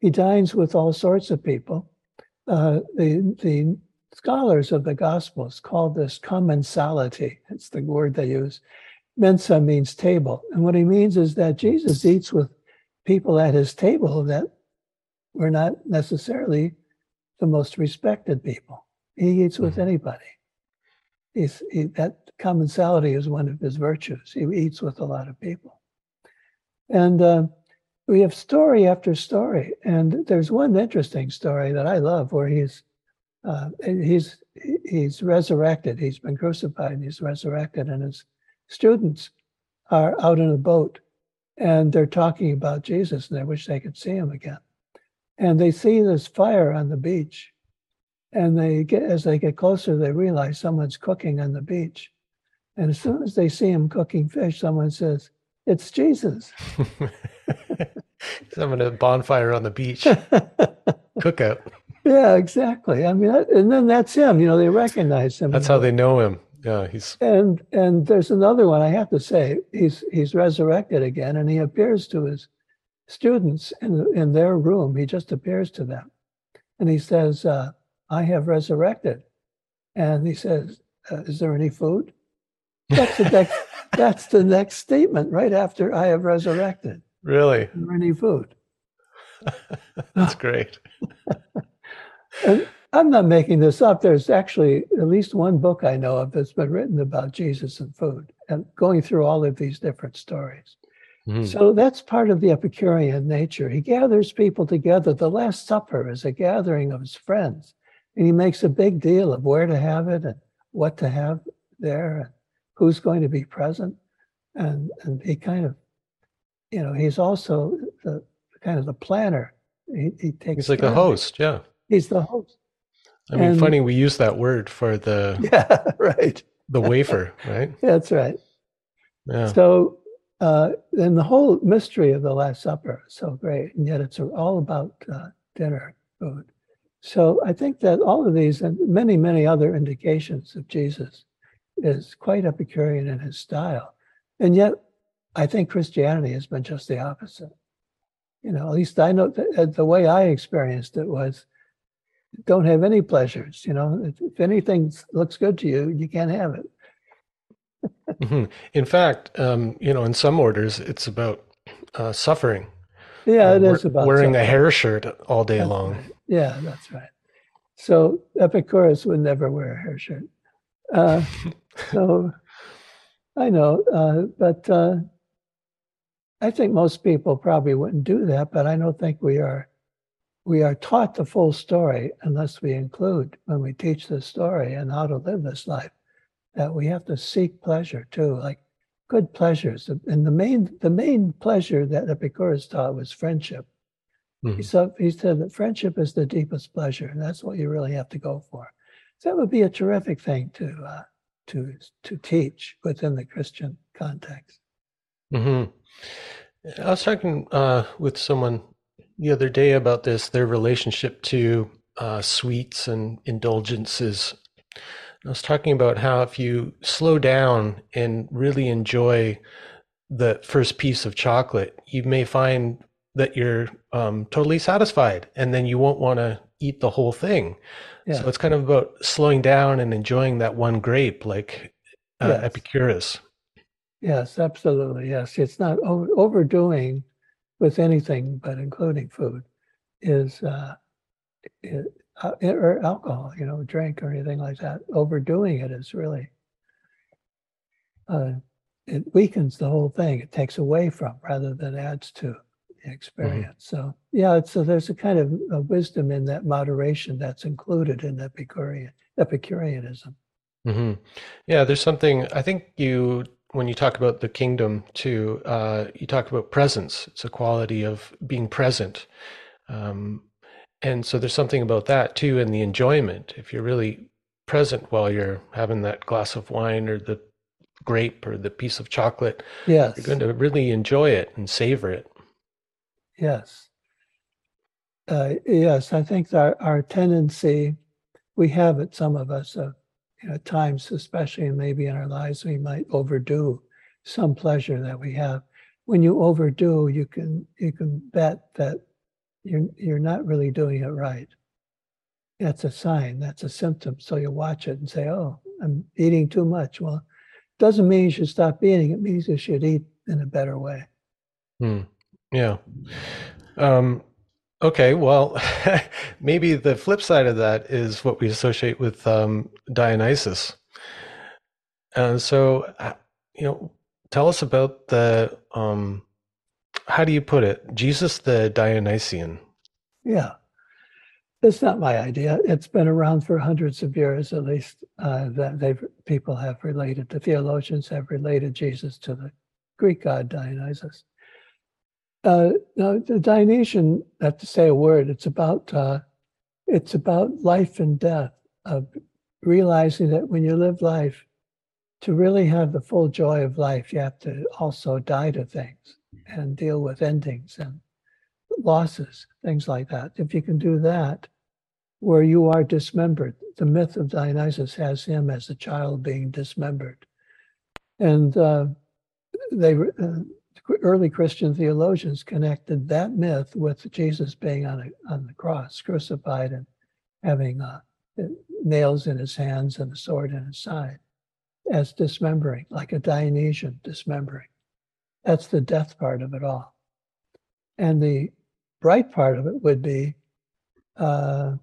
He dines with all sorts of people. Uh, the, the scholars of the Gospels call this commensality. It's the word they use. Mensa means table. And what he means is that Jesus eats with people at his table that were not necessarily the most respected people. He eats with mm-hmm. anybody. He's, he, that commensality is one of his virtues. He eats with a lot of people. And uh, we have story after story. And there's one interesting story that I love where he's uh, he's he's resurrected. He's been crucified and he's resurrected, and his students are out in a boat and they're talking about Jesus and they wish they could see him again. And they see this fire on the beach. And they get as they get closer, they realize someone's cooking on the beach. And as soon as they see him cooking fish, someone says, It's Jesus. Someone a bonfire on the beach. Cookout. Yeah, exactly. I mean, and then that's him. You know, they recognize him. That's how they know him. Yeah, he's and and there's another one. I have to say, he's he's resurrected again, and he appears to his students in in their room. He just appears to them, and he says, uh, "I have resurrected," and he says, uh, "Is there any food?" That's the next. that's the next statement right after "I have resurrected." Really? Any food? that's great. and I'm not making this up. There's actually at least one book I know of that's been written about Jesus and food and going through all of these different stories. Mm-hmm. So that's part of the Epicurean nature. He gathers people together. The Last Supper is a gathering of his friends, and he makes a big deal of where to have it and what to have there who's going to be present. And, and he kind of, you know, he's also the kind of the planner. He, he takes. He's like the host, yeah. He's the host. I mean, and, funny we use that word for the yeah, right. The wafer, right? That's right. Yeah. So, uh, and the whole mystery of the Last Supper is so great, and yet it's all about uh, dinner food. So I think that all of these and many, many other indications of Jesus is quite Epicurean in his style, and yet I think Christianity has been just the opposite. You know, at least I know that the way I experienced it was don't have any pleasures. You know, if, if anything looks good to you, you can't have it. mm-hmm. In fact, um, you know, in some orders, it's about uh, suffering. Yeah, it uh, is about wearing suffering. a hair shirt all day that's long. Right. Yeah, that's right. So Epicurus would never wear a hair shirt. Uh, so I know, uh, but uh, I think most people probably wouldn't do that. But I don't think we are we are taught the full story unless we include when we teach the story and how to live this life that we have to seek pleasure too like good pleasures and the main the main pleasure that epicurus taught was friendship mm-hmm. he, said, he said that friendship is the deepest pleasure and that's what you really have to go for so that would be a terrific thing to uh, to to teach within the christian context mm-hmm. i was talking uh, with someone the other day about this, their relationship to uh, sweets and indulgences. I was talking about how if you slow down and really enjoy the first piece of chocolate, you may find that you're um, totally satisfied and then you won't want to eat the whole thing. Yeah. So it's kind of about slowing down and enjoying that one grape, like uh, yes. Epicurus. Yes, absolutely. Yes. It's not overdoing with anything, but including food, is uh, it, uh, or alcohol, you know, drink or anything like that. Overdoing it is really uh, it weakens the whole thing. It takes away from rather than adds to. Experience. Mm-hmm. So yeah, it's, so there's a kind of a wisdom in that moderation that's included in Epicurean Epicureanism. Mm-hmm. Yeah, there's something I think you when you talk about the kingdom too, uh, you talk about presence. It's a quality of being present. Um, and so there's something about that too, in the enjoyment. If you're really present while you're having that glass of wine or the grape or the piece of chocolate, yes. you're going to really enjoy it and savor it. Yes. Uh, yes, I think our, our tendency, we have it, some of us, of you know, times, especially maybe in our lives, we might overdo some pleasure that we have. When you overdo, you can you can bet that you're you're not really doing it right. That's a sign. That's a symptom. So you watch it and say, "Oh, I'm eating too much." Well, doesn't mean you should stop eating. It means you should eat in a better way. Hmm. Yeah. Um, Okay, well, maybe the flip side of that is what we associate with um, Dionysus. And so, uh, you know, tell us about the, um, how do you put it? Jesus the Dionysian. Yeah. It's not my idea. It's been around for hundreds of years, at least, uh, that they've people have related. The theologians have related Jesus to the Greek god Dionysus uh, the Dionysian, I have to say a word. It's about uh, it's about life and death. Realizing that when you live life, to really have the full joy of life, you have to also die to things and deal with endings and losses, things like that. If you can do that, where you are dismembered. The myth of Dionysus has him as a child being dismembered. And uh, they uh, early Christian theologians connected that myth with Jesus being on a, on the cross, crucified, and having uh, nails in his hands and a sword in his side, as dismembering, like a Dionysian dismembering. That's the death part of it all. And the bright part of it would be uh,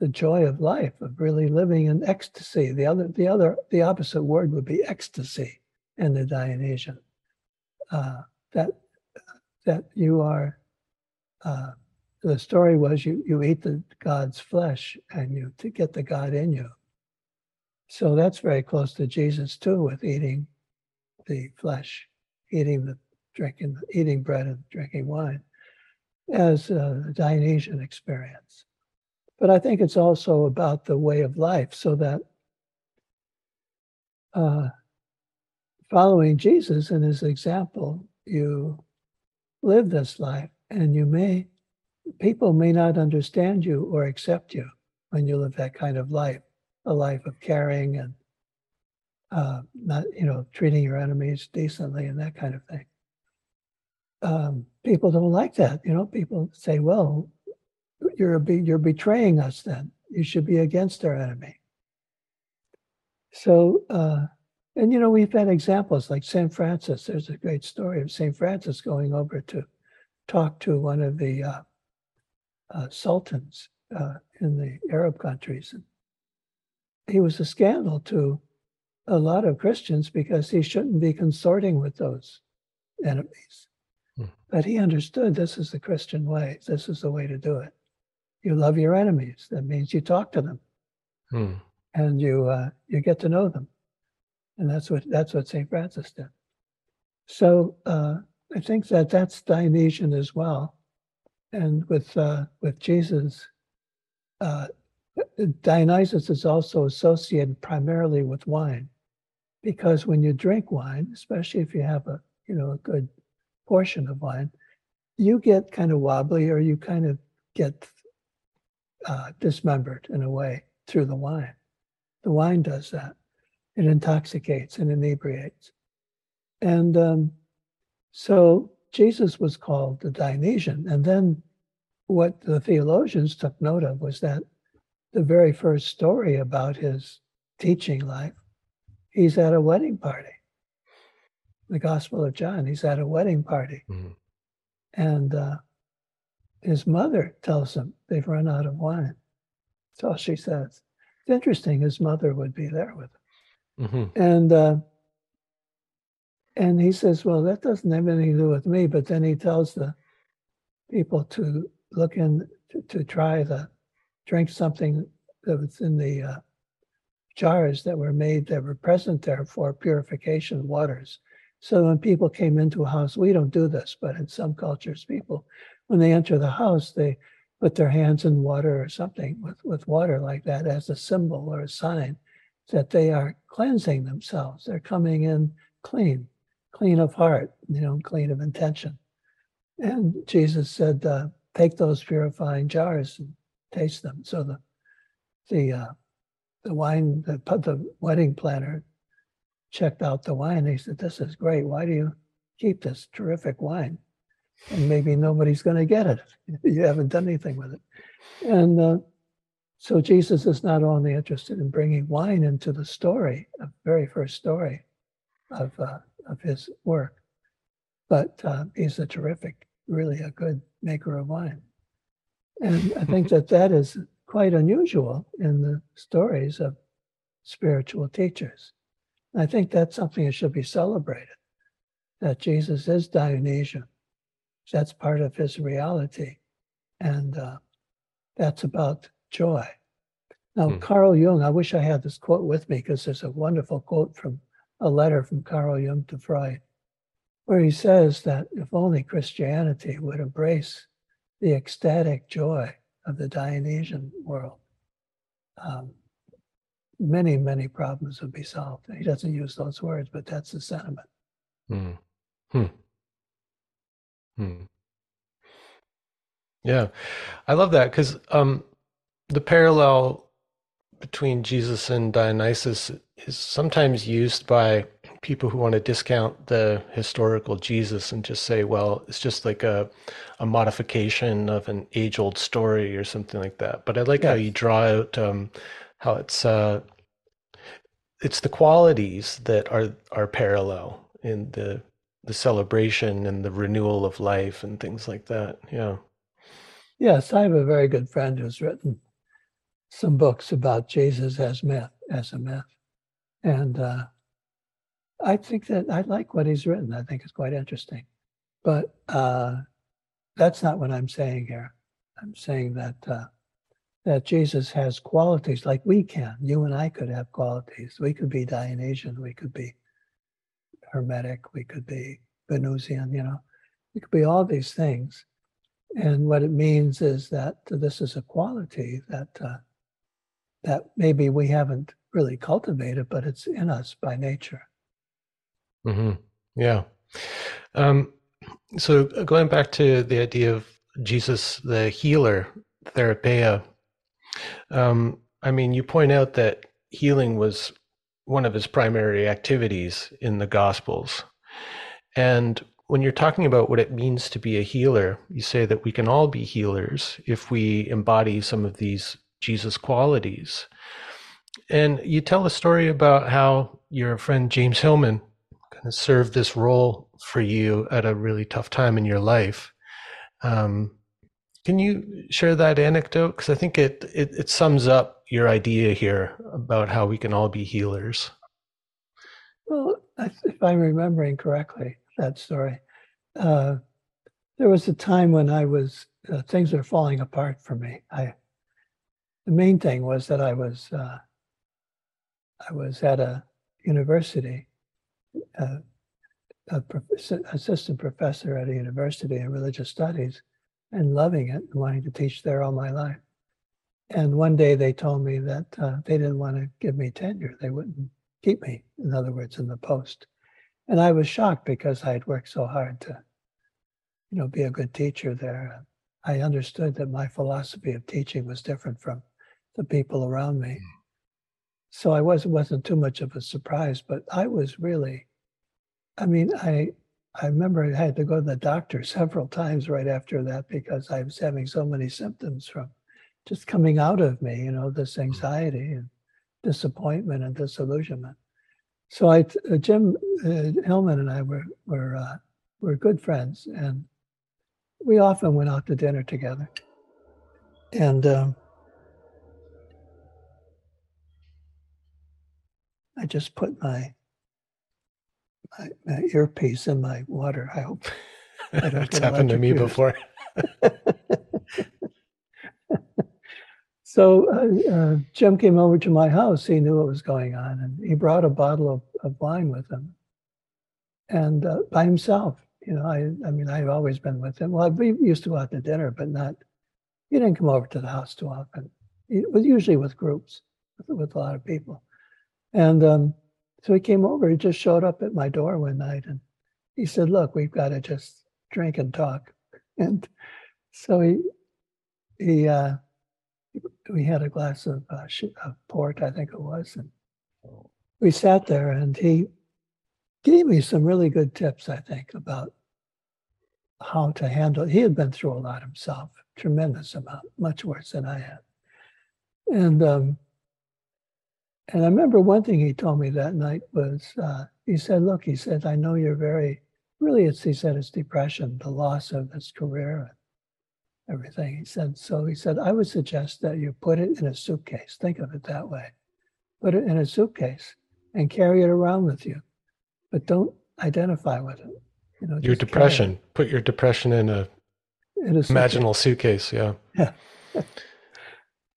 the joy of life, of really living in ecstasy. The other, the other, the opposite word would be ecstasy in the Dionysian. Uh, that that you are. Uh, the story was you you eat the God's flesh and you to get the God in you. So that's very close to Jesus too, with eating the flesh, eating the drinking, eating bread and drinking wine, as a Dionysian experience. But I think it's also about the way of life, so that uh, following Jesus and his example, you live this life and you may, people may not understand you or accept you when you live that kind of life, a life of caring and uh, not, you know, treating your enemies decently and that kind of thing. Um, people don't like that. You know, people say, well, you're, be, you're betraying us then. You should be against our enemy. So, uh, and you know, we've had examples like St. Francis. There's a great story of St. Francis going over to talk to one of the uh, uh, sultans uh, in the Arab countries. And he was a scandal to a lot of Christians because he shouldn't be consorting with those enemies. Hmm. But he understood this is the Christian way, this is the way to do it you love your enemies. That means you talk to them, hmm. and you uh, you get to know them, and that's what that's what Saint Francis did. So uh, I think that that's Dionysian as well, and with uh, with Jesus, uh, Dionysus is also associated primarily with wine, because when you drink wine, especially if you have a you know a good portion of wine, you get kind of wobbly or you kind of get uh, dismembered in a way through the wine. The wine does that. It intoxicates and inebriates. And um, so Jesus was called the Dionysian. And then what the theologians took note of was that the very first story about his teaching life, he's at a wedding party. The Gospel of John, he's at a wedding party. Mm-hmm. And uh, his mother tells him they've run out of wine. That's all she says. It's interesting. His mother would be there with him, mm-hmm. and uh, and he says, "Well, that doesn't have anything to do with me." But then he tells the people to look in to, to try the drink something that was in the uh, jars that were made that were present there for purification waters. So when people came into a house, we don't do this, but in some cultures, people when they enter the house, they put their hands in water or something with, with water like that as a symbol or a sign that they are cleansing themselves. They're coming in clean, clean of heart, you know, clean of intention. And Jesus said, uh, take those purifying jars and taste them. So the the uh, the wine, the, the wedding planner checked out the wine. He said, this is great. Why do you keep this terrific wine? and maybe nobody's going to get it. You haven't done anything with it. And uh, so Jesus is not only interested in bringing wine into the story, the very first story of, uh, of his work, but uh, he's a terrific, really a good maker of wine. And I think that that is quite unusual in the stories of spiritual teachers. And I think that's something that should be celebrated, that Jesus is Dionysian that's part of his reality. And uh, that's about joy. Now, hmm. Carl Jung, I wish I had this quote with me because there's a wonderful quote from a letter from Carl Jung to Freud, where he says that if only Christianity would embrace the ecstatic joy of the Dionysian world, um, many, many problems would be solved. He doesn't use those words, but that's the sentiment. Hmm. Hmm. Hmm. Yeah, I love that because um, the parallel between Jesus and Dionysus is sometimes used by people who want to discount the historical Jesus and just say, well, it's just like a, a modification of an age old story or something like that. But I like yes. how you draw out um, how it's uh, it's the qualities that are are parallel in the the celebration and the renewal of life and things like that. Yeah. Yes, I have a very good friend who's written some books about Jesus as myth, as a myth, and uh, I think that I like what he's written. I think it's quite interesting, but uh, that's not what I'm saying here. I'm saying that uh, that Jesus has qualities like we can. You and I could have qualities. We could be Dionysian. We could be Hermetic. We could be Venusian. You know, we could be all these things. And what it means is that this is a quality that uh, that maybe we haven't really cultivated, but it's in us by nature. Mm-hmm. Yeah. Um, so going back to the idea of Jesus, the healer, Therapeia, um, I mean, you point out that healing was one of his primary activities in the Gospels. And when you're talking about what it means to be a healer, you say that we can all be healers if we embody some of these Jesus qualities. And you tell a story about how your friend James Hillman kind of served this role for you at a really tough time in your life. Um, can you share that anecdote? Because I think it, it, it sums up your idea here about how we can all be healers. Well, if I'm remembering correctly, that story, uh, there was a time when I was uh, things were falling apart for me. I the main thing was that I was uh, I was at a university, uh, a prof- assistant professor at a university in religious studies, and loving it and wanting to teach there all my life. And one day they told me that uh, they didn't want to give me tenure. They wouldn't keep me, in other words, in the post. And I was shocked because I had worked so hard to, you know, be a good teacher there. I understood that my philosophy of teaching was different from the people around me. Hmm. So I was, wasn't too much of a surprise, but I was really, I mean, I I remember I had to go to the doctor several times right after that because I was having so many symptoms from just coming out of me, you know, this mm. anxiety and disappointment and disillusionment. So I, uh, Jim uh, Hillman and I were were uh, were good friends, and we often went out to dinner together. And um, I just put my my, my earpiece in my water. I hope I it's happened to me before. so uh, uh, Jim came over to my house. He knew what was going on, and he brought a bottle of, of wine with him, and uh, by himself. You know, I I mean, I've always been with him. Well, we used to go out to dinner, but not. He didn't come over to the house too often. It was usually with groups, with, with a lot of people, and um, so he came over. He just showed up at my door one night and he said, Look, we've got to just drink and talk. And so he, he, uh, we had a glass of, uh, of port, I think it was. And we sat there and he gave me some really good tips, I think, about how to handle. He had been through a lot himself, tremendous amount, much worse than I had. And um, and I remember one thing he told me that night was uh, he said, Look, he said, I know you're very, really, it's, he said, it's depression, the loss of his career and everything. He said, So he said, I would suggest that you put it in a suitcase. Think of it that way. Put it in a suitcase and carry it around with you, but don't identify with it. You know, your depression. Put your depression in a, in a imaginal suitcase. Yeah. Yeah.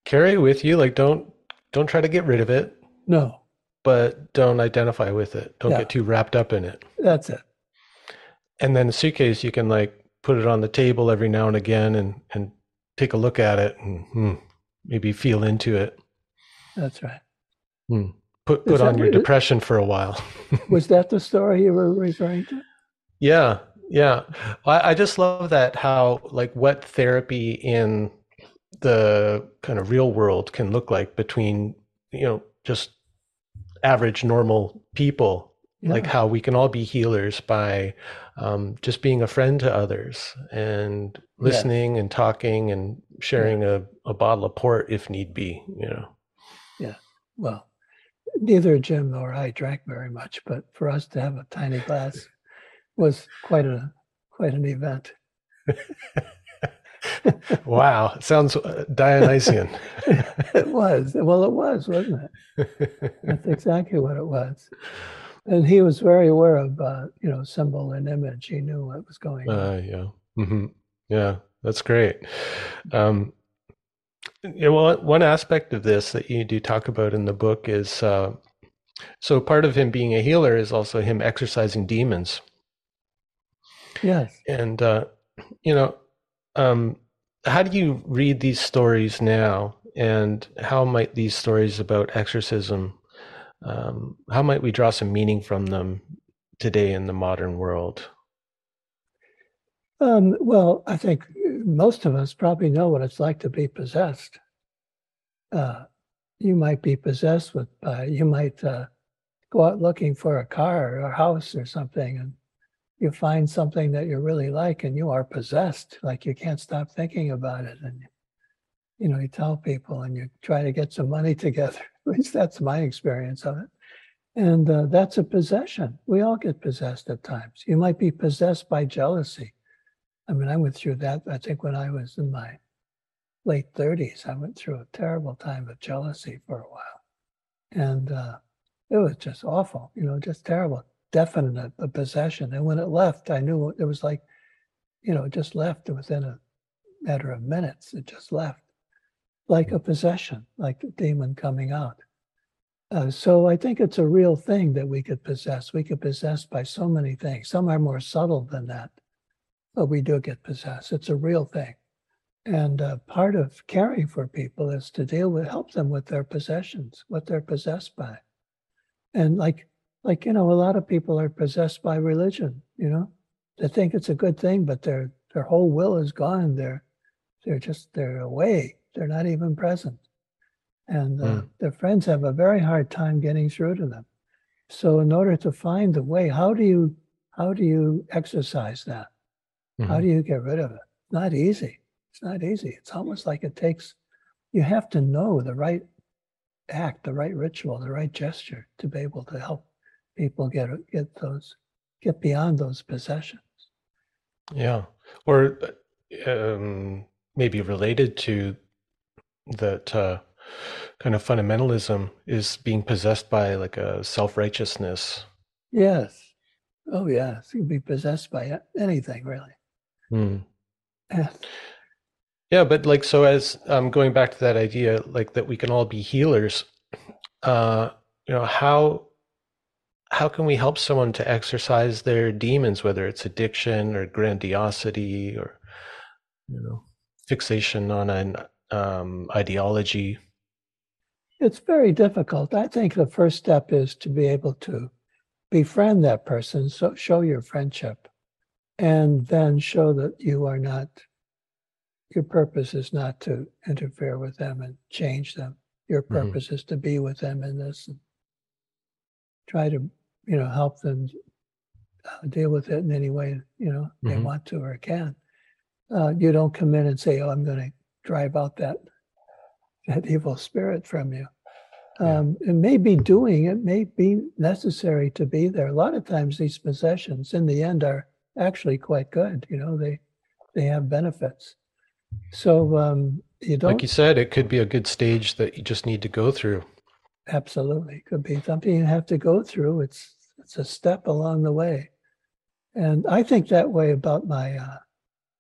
carry it with you. Like, don't don't try to get rid of it. No. But don't identify with it. Don't get too wrapped up in it. That's it. And then the suitcase, you can like put it on the table every now and again and, and take a look at it and hmm, maybe feel into it. That's right. Hmm. Put put on your depression for a while. was that the story you were referring to? Yeah, yeah. I, I just love that how like what therapy in the kind of real world can look like between you know just average normal people yeah. like how we can all be healers by um, just being a friend to others and listening and talking and sharing yeah. a, a bottle of port if need be you know yeah well neither jim nor i drank very much but for us to have a tiny glass was quite a quite an event wow, sounds uh, Dionysian. it was. Well, it was, wasn't it? That's exactly what it was. And he was very aware of, uh, you know, symbol and image. He knew what was going on. Uh, yeah. Mm-hmm. Yeah, that's great. Um, yeah, well, one aspect of this that you do talk about in the book is uh, so part of him being a healer is also him exorcising demons. Yes. And, uh, you know, um, how do you read these stories now, and how might these stories about exorcism, um, how might we draw some meaning from them today in the modern world? Um, well, I think most of us probably know what it's like to be possessed. Uh, you might be possessed with, uh, you might uh, go out looking for a car or a house or something, and you find something that you really like and you are possessed like you can't stop thinking about it and you know you tell people and you try to get some money together. At least that's my experience of it. And uh, that's a possession. We all get possessed at times. You might be possessed by jealousy. I mean i went through that i think when i was in my late 30s i went through a terrible time of jealousy for a while. And uh, it was just awful you know just terrible definite a possession. And when it left, I knew it was like, you know, it just left within a matter of minutes. It just left like a possession, like a demon coming out. Uh, so I think it's a real thing that we could possess. We could possess by so many things. Some are more subtle than that, but we do get possessed. It's a real thing. And uh, part of caring for people is to deal with, help them with their possessions, what they're possessed by. And like like you know a lot of people are possessed by religion you know? They think it's a good thing but their their whole will is gone. They're they're just they're away. They're not even present. And uh, mm. their friends have a very hard time getting through to them. So in order to find the way how do you how do you exercise that? Mm-hmm. how do you get rid of it? Not easy. It's not easy. It's almost like it takes you have to know the right act the right ritual the right gesture to be able to help people get get those get beyond those possessions. Yeah, or um, maybe related to that uh, kind of fundamentalism is being possessed by like a self righteousness. Yes. Oh, yes. You can be possessed by anything, really. Mm. Yeah. yeah, but like so, as um, going back to that idea, like that we can all be healers. Uh, you know how how can we help someone to exercise their demons, whether it's addiction or grandiosity or you know fixation on an um, ideology? It's very difficult. I think the first step is to be able to befriend that person, so show your friendship, and then show that you are not. Your purpose is not to interfere with them and change them. Your mm-hmm. purpose mm-hmm. is to be with them in this and try to you know help them uh, deal with it in any way you know mm-hmm. they want to or can. Uh, you don't come in and say, "Oh, I'm going to drive out that that evil spirit from you." Um, It may be doing it may be necessary to be there. A lot of times, these possessions, in the end, are actually quite good. You know, they they have benefits. So um, you don't. Like you said, it could be a good stage that you just need to go through. Absolutely, could be something you have to go through. It's it's a step along the way, and I think that way about my. Uh,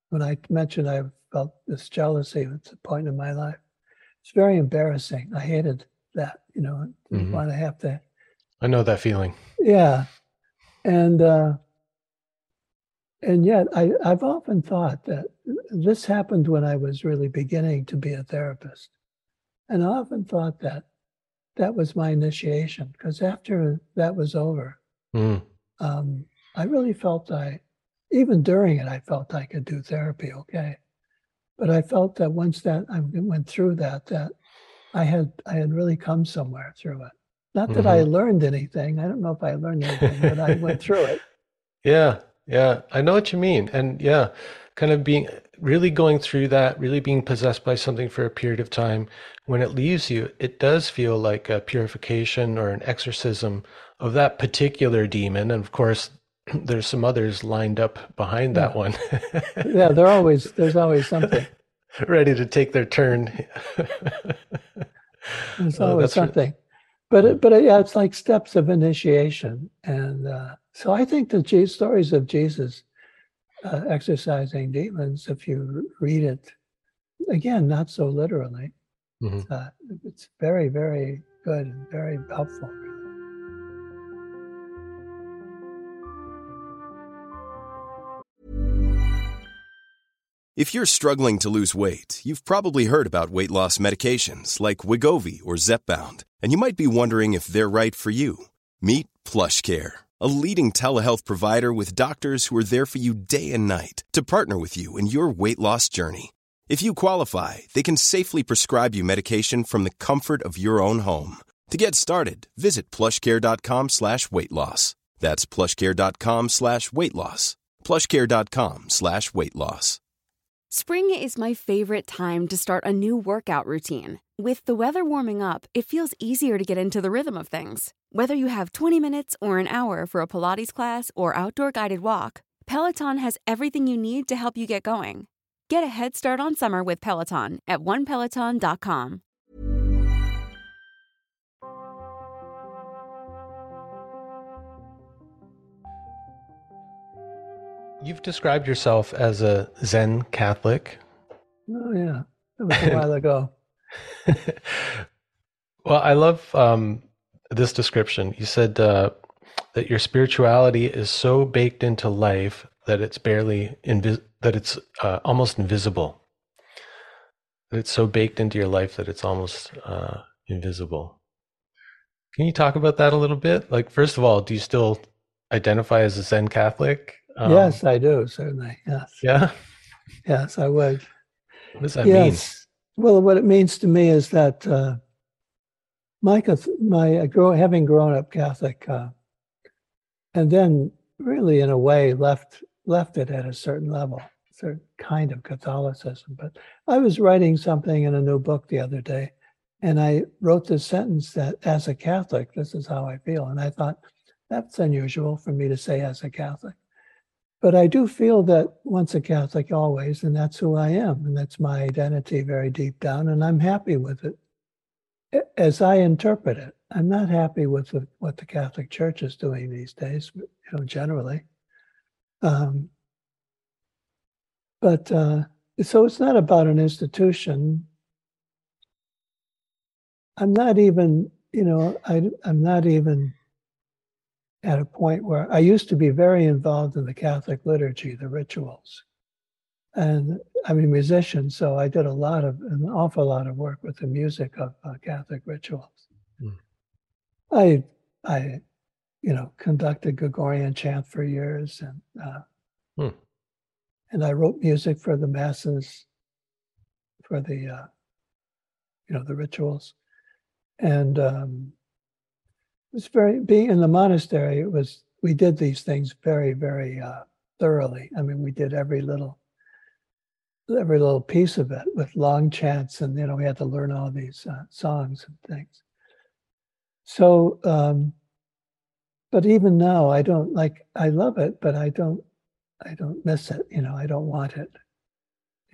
when I mentioned I felt this jealousy at a point in my life, it's very embarrassing. I hated that. You know, didn't mm-hmm. want to have to. I know that feeling. Yeah, and uh, and yet I I've often thought that this happened when I was really beginning to be a therapist, and I often thought that that was my initiation because after that was over, mm. um, I really felt I, even during it, I felt I could do therapy okay. but I felt that once that I went through that, that I had I had really come somewhere through it. Not that mm-hmm. I learned anything. I don't know if I learned anything, but I went through it. Yeah, yeah, I know what you mean, and yeah, kind of being really going through that, really being possessed by something for a period of time. When it leaves you, it does feel like a purification or an exorcism of that particular demon, and of course, there's some others lined up behind that one. yeah, there always there's always something ready to take their turn. there's oh, always something, but it, but it, yeah, it's like steps of initiation, and uh, so I think the stories of Jesus uh, exorcising demons, if you read it again, not so literally, mm-hmm. uh, it's very very good and very helpful. If you're struggling to lose weight, you've probably heard about weight loss medications like Wegovy or Zepbound, and you might be wondering if they're right for you. Meet PlushCare, a leading telehealth provider with doctors who are there for you day and night to partner with you in your weight loss journey. If you qualify, they can safely prescribe you medication from the comfort of your own home. To get started, visit plushcare.com slash weight loss. That's plushcare.com slash weight loss. Plushcare.com slash weight loss. Spring is my favorite time to start a new workout routine. With the weather warming up, it feels easier to get into the rhythm of things. Whether you have 20 minutes or an hour for a Pilates class or outdoor guided walk, Peloton has everything you need to help you get going. Get a head start on summer with Peloton at onepeloton.com. You've described yourself as a Zen Catholic. Oh, yeah. That was a while ago. well, I love um, this description. You said uh, that your spirituality is so baked into life that it's barely invis- that it's uh, almost invisible. That it's so baked into your life that it's almost uh, invisible. Can you talk about that a little bit? Like, first of all, do you still identify as a Zen Catholic? Um, yes, I do certainly. Yes. Yeah. Yes, I would. What does that yes. mean? Well, what it means to me is that uh, my my uh, grow, having grown up Catholic, uh, and then really in a way left left it at a certain level, certain kind of Catholicism. But I was writing something in a new book the other day, and I wrote this sentence that as a Catholic, this is how I feel, and I thought that's unusual for me to say as a Catholic. But I do feel that once a Catholic, always, and that's who I am, and that's my identity very deep down, and I'm happy with it. As I interpret it, I'm not happy with the, what the Catholic Church is doing these days, you know, generally. Um, but uh, so it's not about an institution. I'm not even, you know, I, I'm not even at a point where I used to be very involved in the Catholic liturgy, the rituals. And I'm a musician, so I did a lot of, an awful lot of work with the music of uh, Catholic rituals. Mm. I, I, you know, conducted Gregorian chant for years, and uh, mm. and I wrote music for the masses, for the, uh, you know, the rituals, and um, was very being in the monastery. It was we did these things very very uh, thoroughly. I mean, we did every little every little piece of it with long chants, and you know we had to learn all these uh, songs and things. So, um, but even now, I don't like. I love it, but I don't. I don't miss it. You know, I don't want it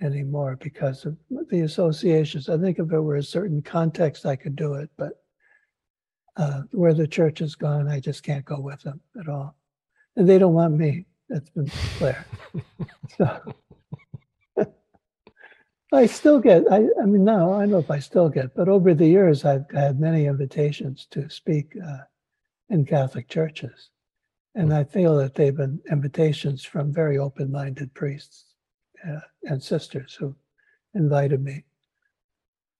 anymore because of the associations. I think if it were a certain context, I could do it, but uh, where the church has gone, I just can't go with them at all. And they don't want me. That's been clear. so I still get, I, I mean, now I don't know if I still get, but over the years, I've had many invitations to speak uh, in Catholic churches. And I feel that they've been invitations from very open minded priests uh, and sisters who invited me.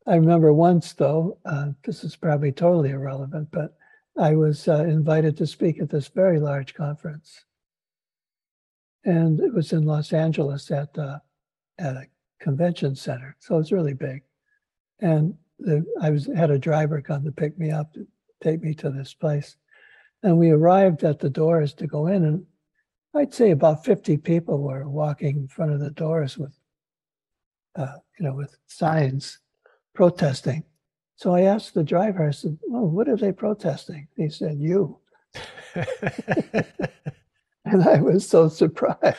I remember once, though, uh, this is probably totally irrelevant, but I was uh, invited to speak at this very large conference. And it was in Los Angeles at, uh, at a convention center. So it's really big. And the, I was had a driver come to pick me up to take me to this place. And we arrived at the doors to go in, and I'd say about 50 people were walking in front of the doors with, uh, you know, with signs protesting. So I asked the driver, I said, Well, what are they protesting? He said, You. and I was so surprised.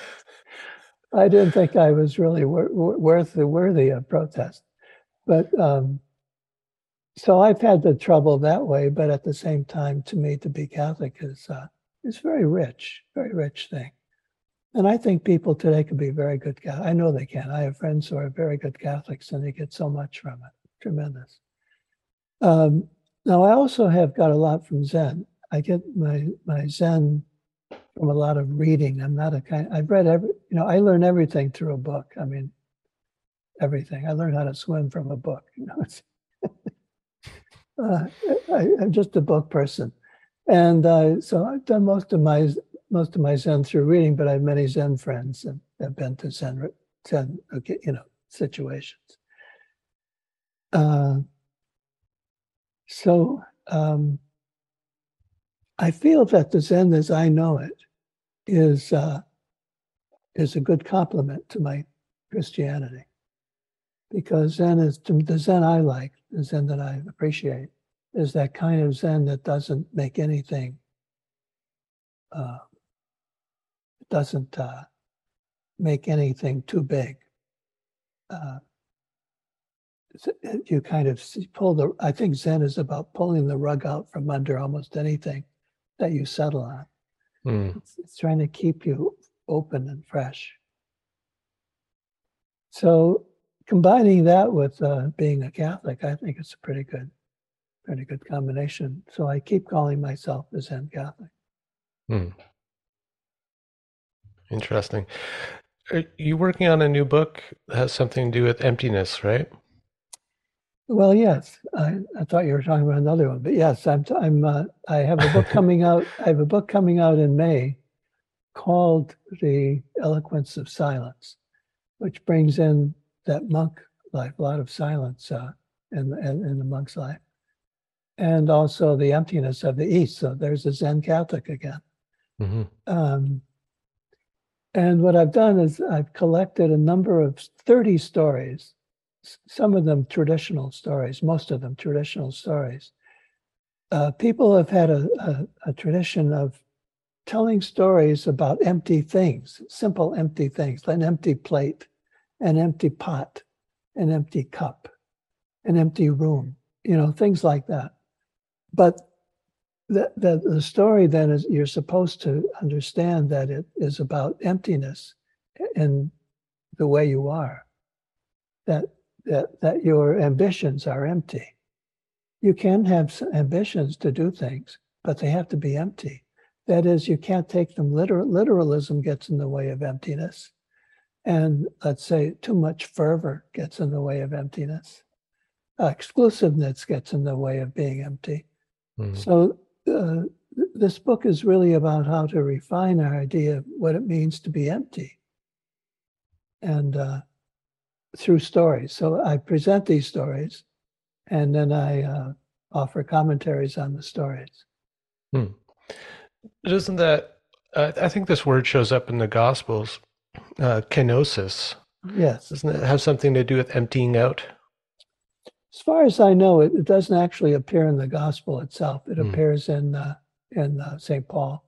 I didn't think I was really wor- worth worthy of protest. But um, so I've had the trouble that way, but at the same time, to me, to be Catholic is uh, is very rich, very rich thing. And I think people today can be very good. I know they can. I have friends who are very good Catholics, and they get so much from it. Tremendous. Um, now, I also have got a lot from Zen. I get my my Zen from a lot of reading. I'm not a kind. I've read every. You know, I learn everything through a book. I mean, everything. I learned how to swim from a book. You know, uh, I, am just a book person, and uh, so I've done most of my most of my Zen through reading. But I have many Zen friends and have been to Zen Zen you know situations. Uh, so um, I feel that the Zen as I know it is uh, is a good complement to my Christianity because Zen is the Zen I like, the Zen that I appreciate, is that kind of Zen that doesn't make anything, uh, doesn't uh, make anything too big. Uh, you kind of pull the. I think Zen is about pulling the rug out from under almost anything that you settle on. Mm. It's, it's trying to keep you open and fresh. So combining that with uh, being a Catholic, I think it's a pretty good, pretty good combination. So I keep calling myself a Zen Catholic. Hmm. Interesting. Are you working on a new book that has something to do with emptiness, right? Well, yes. I, I thought you were talking about another one, but yes, I'm. I'm. Uh, I have a book coming out. I have a book coming out in May, called "The Eloquence of Silence," which brings in that monk life, a lot of silence uh, in, in, in the monk's life, and also the emptiness of the East. So there's a Zen Catholic again. Mm-hmm. Um, and what I've done is I've collected a number of 30 stories, some of them traditional stories, most of them traditional stories. Uh, people have had a, a, a tradition of telling stories about empty things, simple empty things, an empty plate, an empty pot, an empty cup, an empty room, you know, things like that. But the, the, the story then is you're supposed to understand that it is about emptiness in the way you are, that, that, that your ambitions are empty. You can have ambitions to do things, but they have to be empty. That is, you can't take them literal. Literalism gets in the way of emptiness. And let's say too much fervor gets in the way of emptiness. Uh, exclusiveness gets in the way of being empty. Mm-hmm. So uh, this book is really about how to refine our idea of what it means to be empty and uh, through stories. So I present these stories and then I uh, offer commentaries on the stories. Hmm. Doesn't that, I think this word shows up in the Gospels uh, kenosis. Yes. Doesn't it have something to do with emptying out? As far as I know, it, it doesn't actually appear in the gospel itself. It mm. appears in uh, in uh, St. Paul.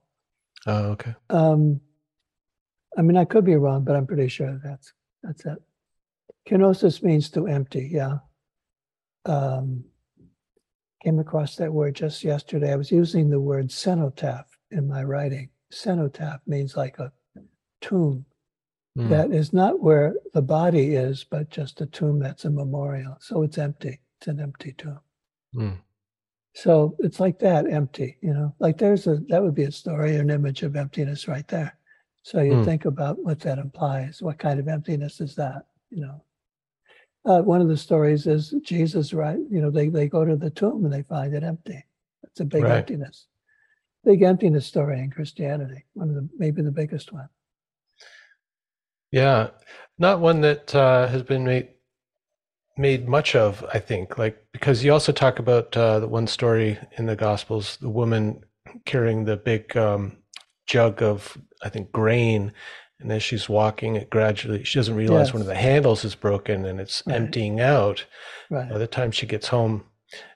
Oh, okay. Um, I mean, I could be wrong, but I'm pretty sure that's that's it. Kenosis means to empty. Yeah. Um, came across that word just yesterday. I was using the word cenotaph in my writing. Cenotaph means like a tomb mm. that is not where the body is, but just a tomb that's a memorial. So it's empty. It's an empty tomb. Mm. So it's like that, empty, you know, like there's a, that would be a story, an image of emptiness right there. So you mm. think about what that implies. What kind of emptiness is that, you know? Uh, one of the stories is Jesus, right? You know, they, they go to the tomb and they find it empty. It's a big right. emptiness. Big emptiness story in Christianity. One of the maybe the biggest one. Yeah, not one that uh, has been made made much of. I think, like because you also talk about uh, the one story in the Gospels, the woman carrying the big um, jug of I think grain, and as she's walking, it gradually she doesn't realize yes. one of the handles is broken and it's right. emptying out. Right. By the time she gets home,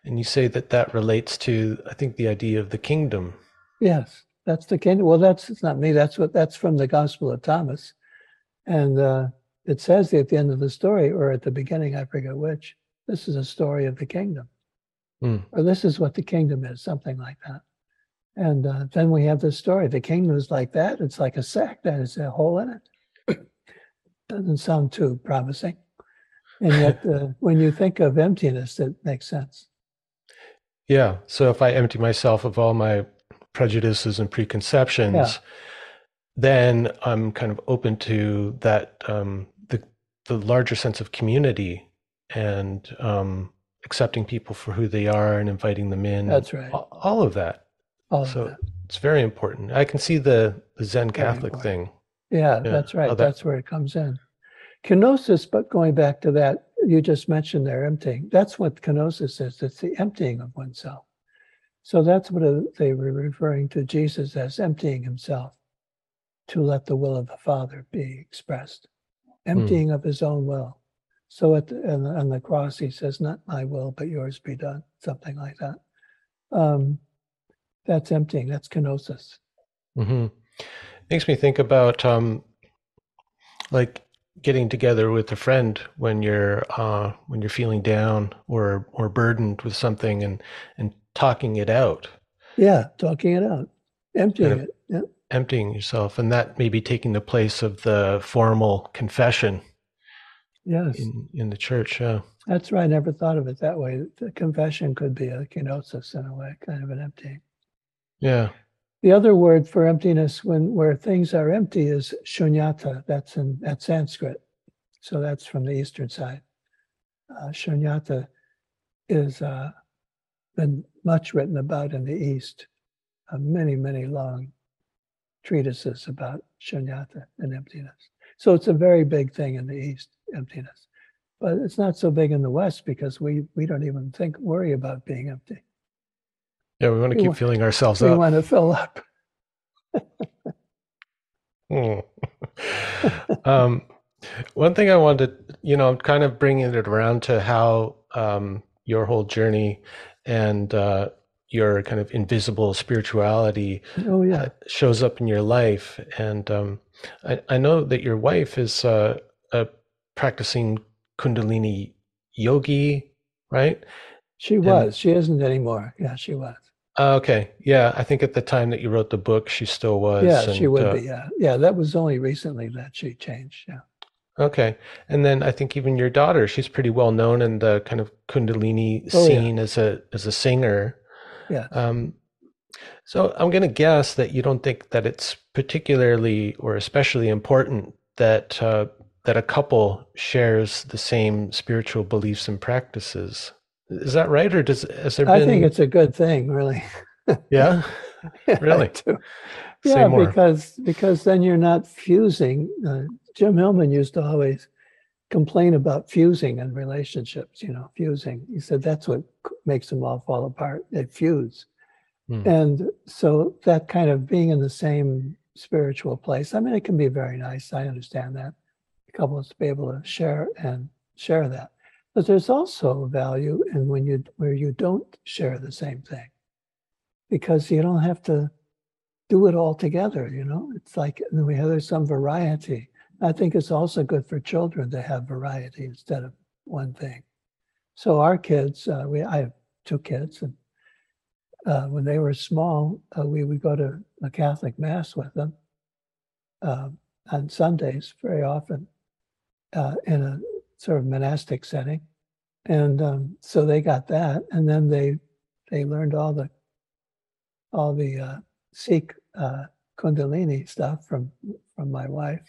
and you say that that relates to I think the idea of the kingdom. Yes, that's the kingdom. Well, that's it's not me. That's what that's from the Gospel of Thomas, and uh, it says at the end of the story or at the beginning, I forget which. This is a story of the kingdom, mm. or this is what the kingdom is, something like that. And uh, then we have this story. The kingdom is like that. It's like a sack that has a hole in it. Doesn't sound too promising. And yet, uh, when you think of emptiness, it makes sense. Yeah. So if I empty myself of all my prejudices and preconceptions, yeah. then I'm kind of open to that um, the the larger sense of community and um, accepting people for who they are and inviting them in. That's right. All, all of that. All so it's very important. I can see the, the Zen Catholic thing. Yeah, yeah, that's right. That, that's where it comes in. Kenosis, but going back to that, you just mentioned there emptying. That's what kenosis is. It's the emptying of oneself. So that's what they were referring to Jesus as emptying himself to let the will of the Father be expressed, emptying mm. of his own will. So at the, on, the, cross, he says, Not my will, but yours be done, something like that. Um, that's emptying, that's kenosis. Mm-hmm. Makes me think about um, like getting together with a friend when you're uh, when you're feeling down or or burdened with something and and talking it out. Yeah, talking it out, emptying kind of it. Yeah. Emptying yourself, and that may be taking the place of the formal confession. Yes. In, in the church, yeah. That's right. I never thought of it that way. The confession could be a kenosis in a way, kind of an emptying. Yeah. The other word for emptiness when where things are empty is shunyata. That's in that's Sanskrit. So that's from the eastern side. Uh, shunyata is uh, been much written about in the East. Uh, many, many long treatises about shunyata and emptiness. So it's a very big thing in the East, emptiness. But it's not so big in the West because we, we don't even think, worry about being empty. Yeah, we want to we keep want, filling ourselves we up. We want to fill up. Hmm. um, one thing I wanted, you know, I'm kind of bringing it around to how um, your whole journey and uh, your kind of invisible spirituality oh, yeah. uh, shows up in your life. And um, I, I, know that your wife is uh, a practicing Kundalini yogi, right? She was. And, she isn't anymore. Yeah, she was. Uh, okay. Yeah. I think at the time that you wrote the book, she still was. Yeah, and, she would uh, be. Yeah. Yeah. That was only recently that she changed. Yeah. Okay. And then I think even your daughter, she's pretty well known in the kind of Kundalini oh, scene yeah. as a as a singer. Yeah. Um, so I'm going to guess that you don't think that it's particularly or especially important that uh, that a couple shares the same spiritual beliefs and practices. Is that right, or does has there been? I think it's a good thing, really. yeah, really. yeah, because because then you're not fusing. Uh, Jim Hillman used to always complain about fusing in relationships. You know, fusing. He said that's what makes them all fall apart. They fuse, hmm. and so that kind of being in the same spiritual place. I mean, it can be very nice. I understand that couples to be able to share and share that but there's also value in when you where you don't share the same thing, because you don't have to do it all together. You know, it's like we have there's some variety. I think it's also good for children to have variety instead of one thing. So our kids, uh, we I have two kids, and uh, when they were small, uh, we would go to a Catholic mass with them uh, on Sundays very often uh, in a sort of monastic setting, and um, so they got that, and then they they learned all the all the uh, Sikh uh, Kundalini stuff from from my wife.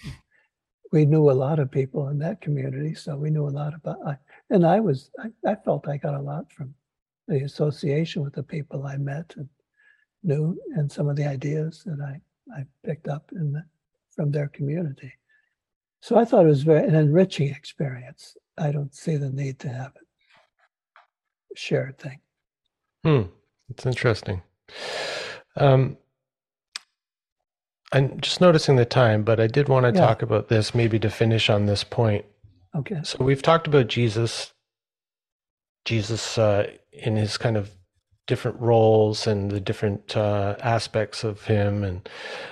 We knew a lot of people in that community, so we knew a lot about. I, and I was I, I felt I got a lot from the association with the people I met and knew, and some of the ideas that I I picked up in the, from their community. So I thought it was very an enriching experience. I don't see the need to have it shared thing. Hmm. It's interesting. Um, I'm just noticing the time, but I did want to Yeah. talk about this maybe to finish on this point. Okay. So we've talked about Jesus, Jesus uh, in his kind of different roles and the different uh, aspects of him, and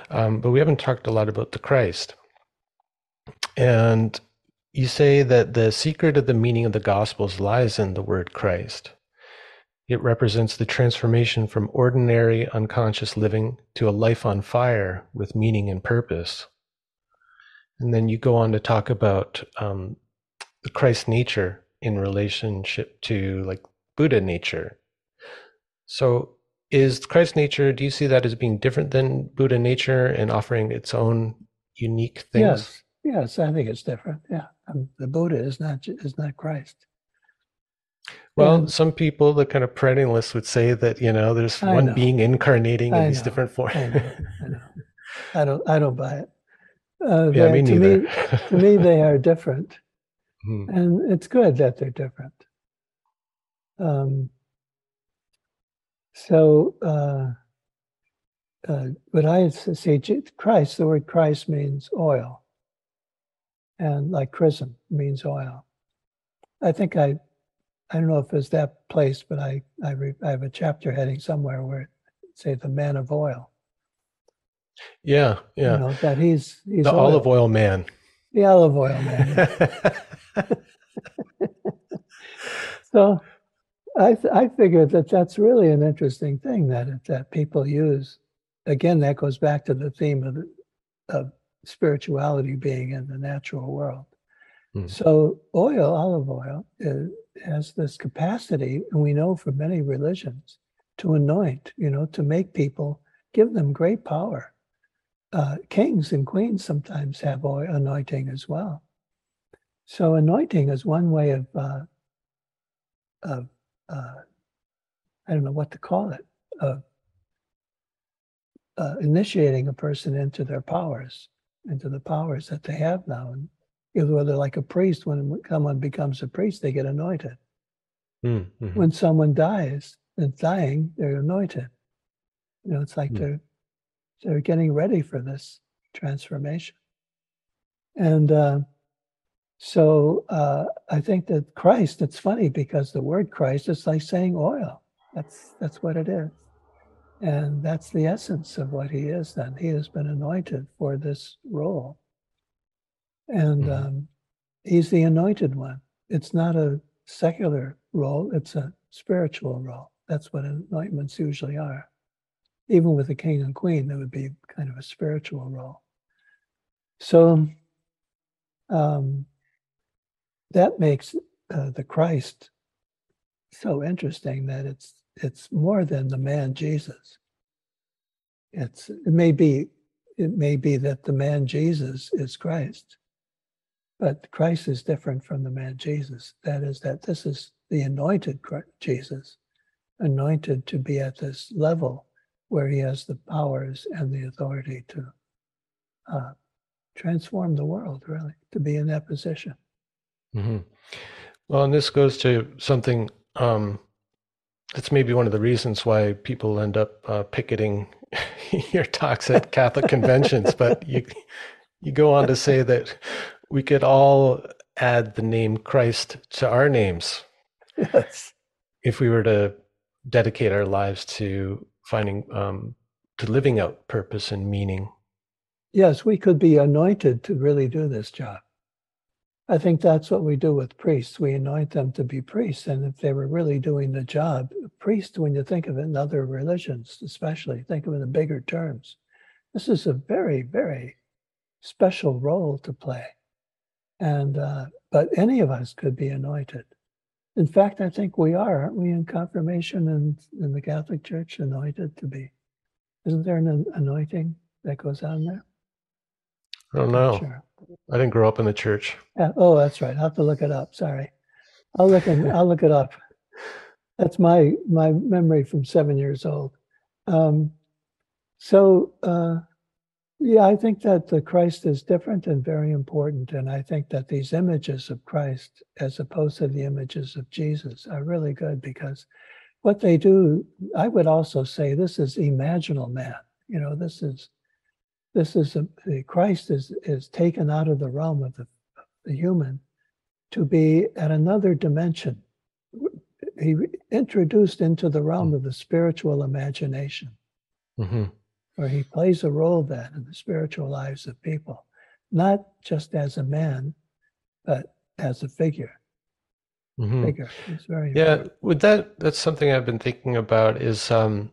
um, but we haven't talked a lot about the Christ. And you say that the secret of the meaning of the Gospels lies in the word Christ. It represents the transformation from ordinary unconscious living to a life on fire with meaning and purpose. And then you go on to talk about um, the Christ nature in relationship to like Buddha nature. So, is Christ nature, do you see that as being different than Buddha nature and offering its own unique things? Yes. Yes, I think it's different. Yeah. Um, the Buddha is not is not Christ. Well, And- some people, the kind of perennialists, would say that you know there's I one know. being incarnating in I these know. different forms. I know. I. I don't. I don't buy it. Uh, yeah, me to neither. me, to me, they are different, Hmm. and it's good that they're different. Um, so, uh, uh, but I s- see J- Christ. The word Christ means oil, and like chrism means oil. I think I, I don't know if it's that place, but I I, re, I have a chapter heading somewhere where it say the man of oil. yeah, yeah. You know that he's he's the oil. olive oil man. the olive oil man. So I, th- I figured that that's really an interesting thing that that people use. Again, that goes back to the theme of, of spirituality being in the natural world. Hmm. So oil, olive oil, is, has this capacity, and we know from many religions, to anoint. You know, to make people give them great power. Uh, kings and queens sometimes have oil anointing as well. So anointing is one way of uh, of uh, I don't know what to call it of uh, initiating a person into their powers, into the powers that they have now, and either whether like a priest, when someone becomes a priest, they get anointed. Hmm, mhm. When someone dies, and dying, they're anointed. You know, it's like Hmm. they're they're getting ready for this transformation, and. Uh, so uh, I think that Christ, it's funny because the word Christ is like saying oil. That's that's what it is. And that's the essence of what he is then. He has been anointed for this role. And Mhm. um, he's the anointed one. It's not a secular role, it's a spiritual role. That's what anointments usually are. Even with a king and queen, there would be kind of a spiritual role. So um, that makes uh, the Christ so interesting that it's it's more than the man Jesus. It's it may be it may be that the man Jesus is Christ, but Christ is different from the man Jesus. That is that this is the anointed Chri- Jesus, anointed to be at this level where he has the powers and the authority to uh, transform the world. Really, to be in that position. Mm-hmm. Well, and this goes to something um, that's maybe one of the reasons why people end up uh, picketing your talks at Catholic conventions. But you you go on to say that we could all add the name Christ to our names Yes. if we were to dedicate our lives to finding um, to living out purpose and meaning. Yes, we could be anointed to really do this job. I think that's what we do with priests. We anoint them to be priests. And if they were really doing the job, priest, when you think of it in other religions, especially, think of it in bigger terms. This is a very, very special role to play. And, uh, but any of us could be anointed. In fact, I think we are, aren't we, in confirmation and in the Catholic Church, anointed to be? Isn't there an anointing that goes on there? I don't know. Sure. I didn't grow up in the church. Yeah, oh, that's right. I'll have to look it up. Sorry. I'll look and I'll look it up. That's my my memory from seven years old. Um, so uh, Yeah, I think that the Christ is different and very important. And I think that these images of Christ, as opposed to the images of Jesus, are really good because what they do, I would also say this is imaginal man. You know, this is this is a, Christ is is taken out of the realm of the, the human to be at another dimension. He introduced into the realm of the spiritual imagination. Mm-hmm where he plays a role then in the spiritual lives of people, not just as a man, but as a figure. Mm-hmm. Figure is very yeah. Important. With that, that's something I've been thinking about. Is um,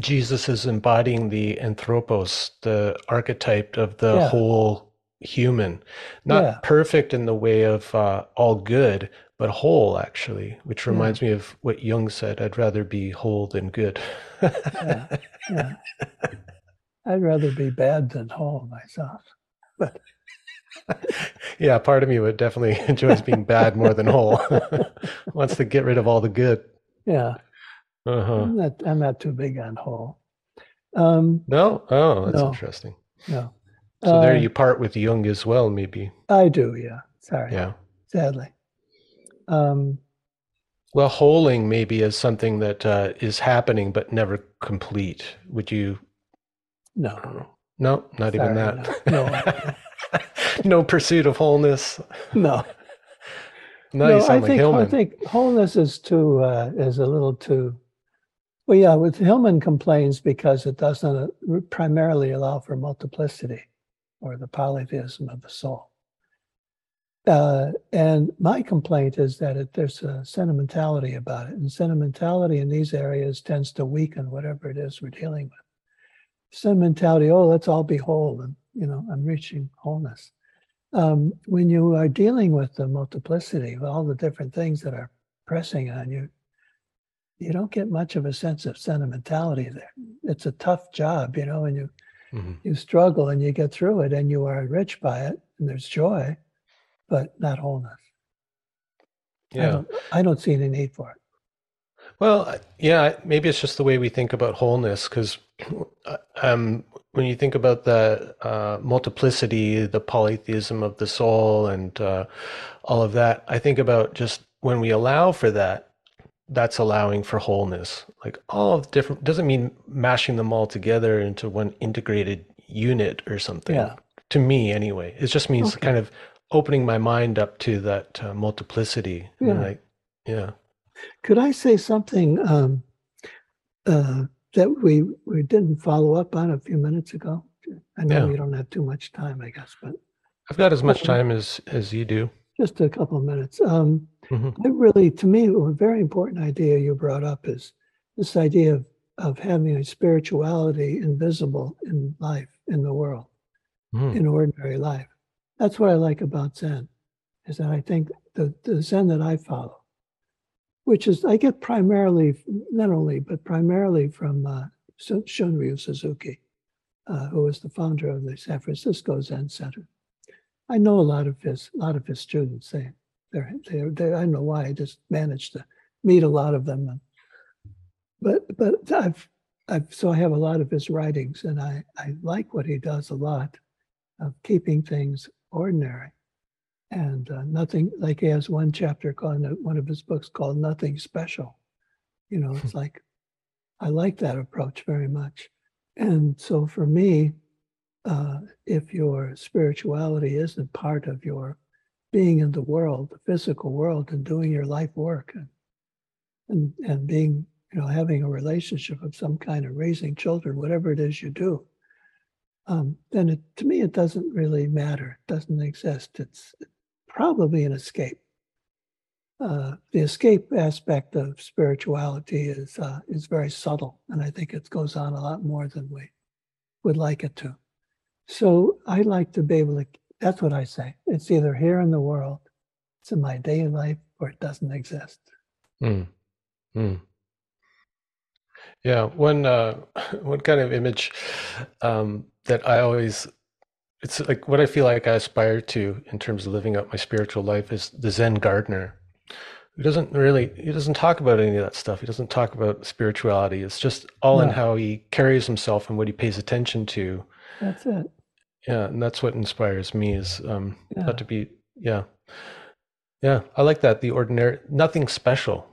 Jesus is embodying the anthropos, the archetype of the yeah. whole human, not yeah. perfect in the way of uh, all good, but whole actually, which reminds yeah. me of what Jung said. I'd rather be whole than good. yeah, yeah. I'd rather be bad than whole myself. But yeah, part of me would definitely enjoys being bad more than whole. Wants to get rid of all the good. Yeah. Uh-huh. I'm not I'm not too big on whole. Um, no? Oh, that's no, interesting. No. So uh, there you part with Jung as well, maybe. I do, yeah. Sorry. Yeah. Sadly. Um, well, holing maybe is something that uh, is happening but never complete. Would you? No. No, not Sorry, even that. No. No. pursuit of wholeness. No. no, no I think I think wholeness is too uh, is a little too. Well, yeah, with Hillman complains because it doesn't uh, primarily allow for multiplicity, or the polytheism of the soul. Uh, and my complaint is that it, there's a sentimentality about it, and sentimentality in these areas tends to weaken whatever it is we're dealing with. Sentimentality, oh, let's all be whole, and you know, I'm reaching wholeness. Um, when you are dealing with the multiplicity of all the different things that are pressing on you, you don't get much of a sense of sentimentality there. It's a tough job, you know, and you mm-hmm. you struggle and you get through it, and you are enriched by it, and there's joy but not wholeness. Yeah. I don't, I don't see any need for it. Well, yeah, maybe it's just the way we think about wholeness because um, when you think about the uh, multiplicity, the polytheism of the soul, and uh, all of that, I think about just when we allow for that, that's allowing for wholeness. Like all of the different doesn't mean mashing them all together into one integrated unit or something. Yeah. To me, anyway, it just means okay. kind of opening my mind up to that uh, multiplicity. Yeah. Like, yeah. Could I say something um, uh, that we we didn't follow up on a few minutes ago? I know yeah. we don't have too much time, I guess, but I've got as much time as as you do. Just a couple of minutes. Um, mm-hmm. I really, to me, a very important idea you brought up is this idea of of having a spirituality invisible in life, in the world, mm-hmm. in ordinary life. That's what I like about Zen, is that I think the, the Zen that I follow, which is I get primarily, not only, but primarily from uh, Shunryu Suzuki, uh, who was the founder of the San Francisco Zen Center. I know a lot of his, a lot of his students. They, they're, they're, they're, I don't know why. I just managed to meet a lot of them. But, but I've, I've, so I have a lot of his writings, and I, I like what he does a lot of keeping things ordinary and uh, nothing like he has one chapter called one of his books called nothing special you know it's like i like that approach very much and so for me uh, if your spirituality isn't part of your being in the world the physical world and doing your life work and and, and being you know having a relationship of some kind and raising children whatever it is you do um, then it, to me, it doesn't really matter. It doesn't exist. It's probably an escape. Uh, the escape aspect of spirituality is uh, is very subtle, and I think it goes on a lot more than we would like it to. So I like to be able to. That's what I say. It's either here in the world, it's in my daily life, or it doesn't exist. Mm. Mm. Yeah, one uh, one kind of image um, that I always it's like what I feel like I aspire to in terms of living out my spiritual life is the Zen gardener. He doesn't really he doesn't talk about any of that stuff. He doesn't talk about spirituality. It's just all no. in how he carries himself and what he pays attention to. That's it. Yeah, and that's what inspires me is um, yeah. not to be. Yeah, yeah, I like that. The ordinary, nothing special.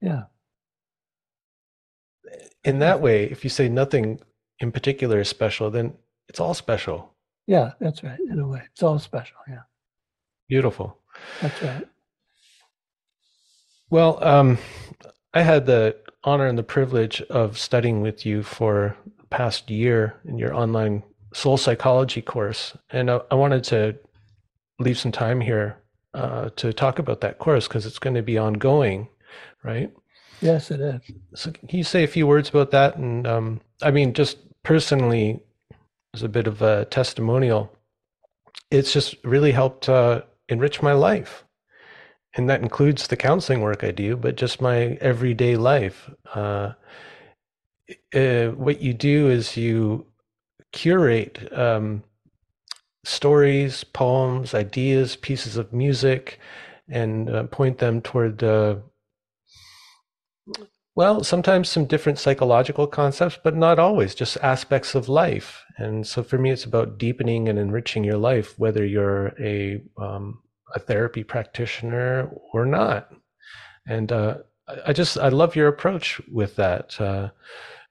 Yeah. In that way, if you say nothing in particular is special, then it's all special. Yeah, that's right. In a way, it's all special. Yeah. Beautiful. That's right. Well, um, I had the honor and the privilege of studying with you for the past year in your online soul psychology course, and I, I wanted to leave some time here uh, to talk about that course because it's going to be ongoing, right? Yes, it is. So, can you say a few words about that? And um, I mean, just personally, as a bit of a testimonial, it's just really helped uh, enrich my life. And that includes the counseling work I do, but just my everyday life. Uh, uh, what you do is you curate um, stories, poems, ideas, pieces of music, and uh, point them toward, uh, well, sometimes some different psychological concepts, but not always, just aspects of life. And so for me, it's about deepening and enriching your life, whether you're a, um, a therapy practitioner or not. And uh, I just, I love your approach with that.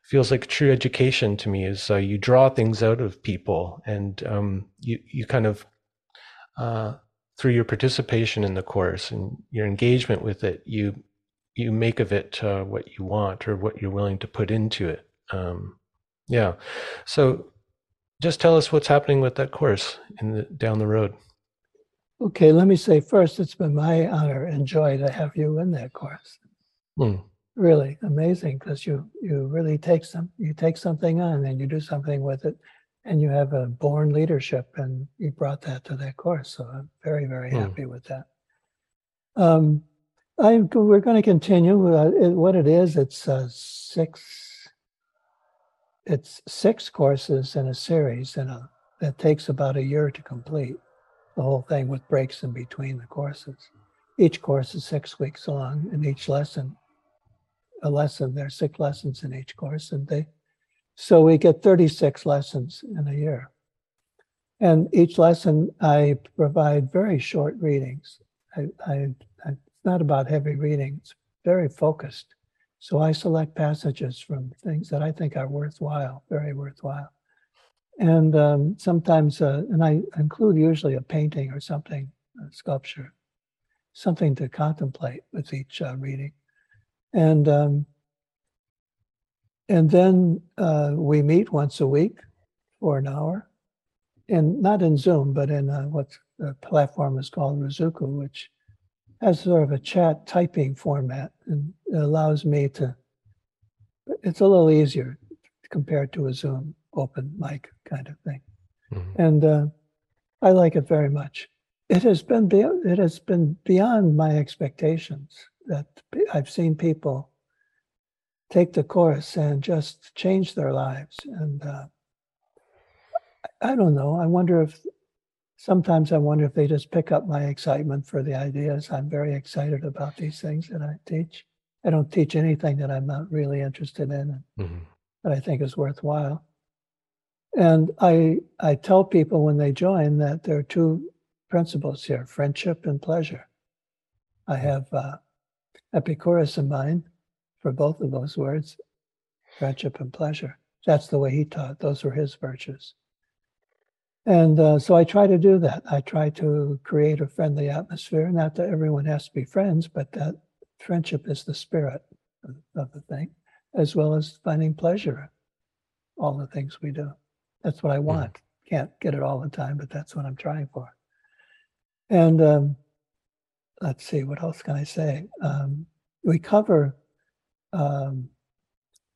Feels like true education to me is uh, you draw things out of people and um, you you kind of uh, through your participation in the course and your engagement with it you you make of it uh, what you want or what you're willing to put into it. Um, yeah. So just tell us what's happening with that course in the down the road. Okay let me say first it's been my honor and joy to have you in that course. Hmm really amazing because you you really take some you take something on and you do something with it and you have a born leadership and you brought that to that course so i'm very very mm. happy with that um i we're going to continue uh, what it is it's uh, six it's six courses in a series and a that takes about a year to complete the whole thing with breaks in between the courses each course is six weeks long and each lesson a lesson. There are six lessons in each course, and they so we get 36 lessons in a year. And each lesson, I provide very short readings. I, I, I, it's not about heavy reading; it's very focused. So I select passages from things that I think are worthwhile, very worthwhile. And um, sometimes, uh, and I include usually a painting or something, a sculpture, something to contemplate with each uh, reading and um, and then uh, we meet once a week for an hour, and not in Zoom, but in uh, what the platform is called Ruzuku, which has sort of a chat typing format, and it allows me to. It's a little easier compared to a Zoom open mic kind of thing, mm-hmm. and uh, I like it very much. It has been it has been beyond my expectations that I've seen people take the course and just change their lives. And uh, I don't know. I wonder if sometimes I wonder if they just pick up my excitement for the ideas. I'm very excited about these things that I teach. I don't teach anything that I'm not really interested in mm-hmm. that I think is worthwhile. And I I tell people when they join that there are two principles here: friendship and pleasure. I have uh, Epicurus in mind for both of those words, friendship and pleasure. That's the way he taught. Those were his virtues. And uh, so I try to do that. I try to create a friendly atmosphere. Not that everyone has to be friends, but that friendship is the spirit of, of the thing, as well as finding pleasure all the things we do. That's what I want. Can't get it all the time, but that's what I'm trying for. And um, let's see, what else can I say? Um, we cover um,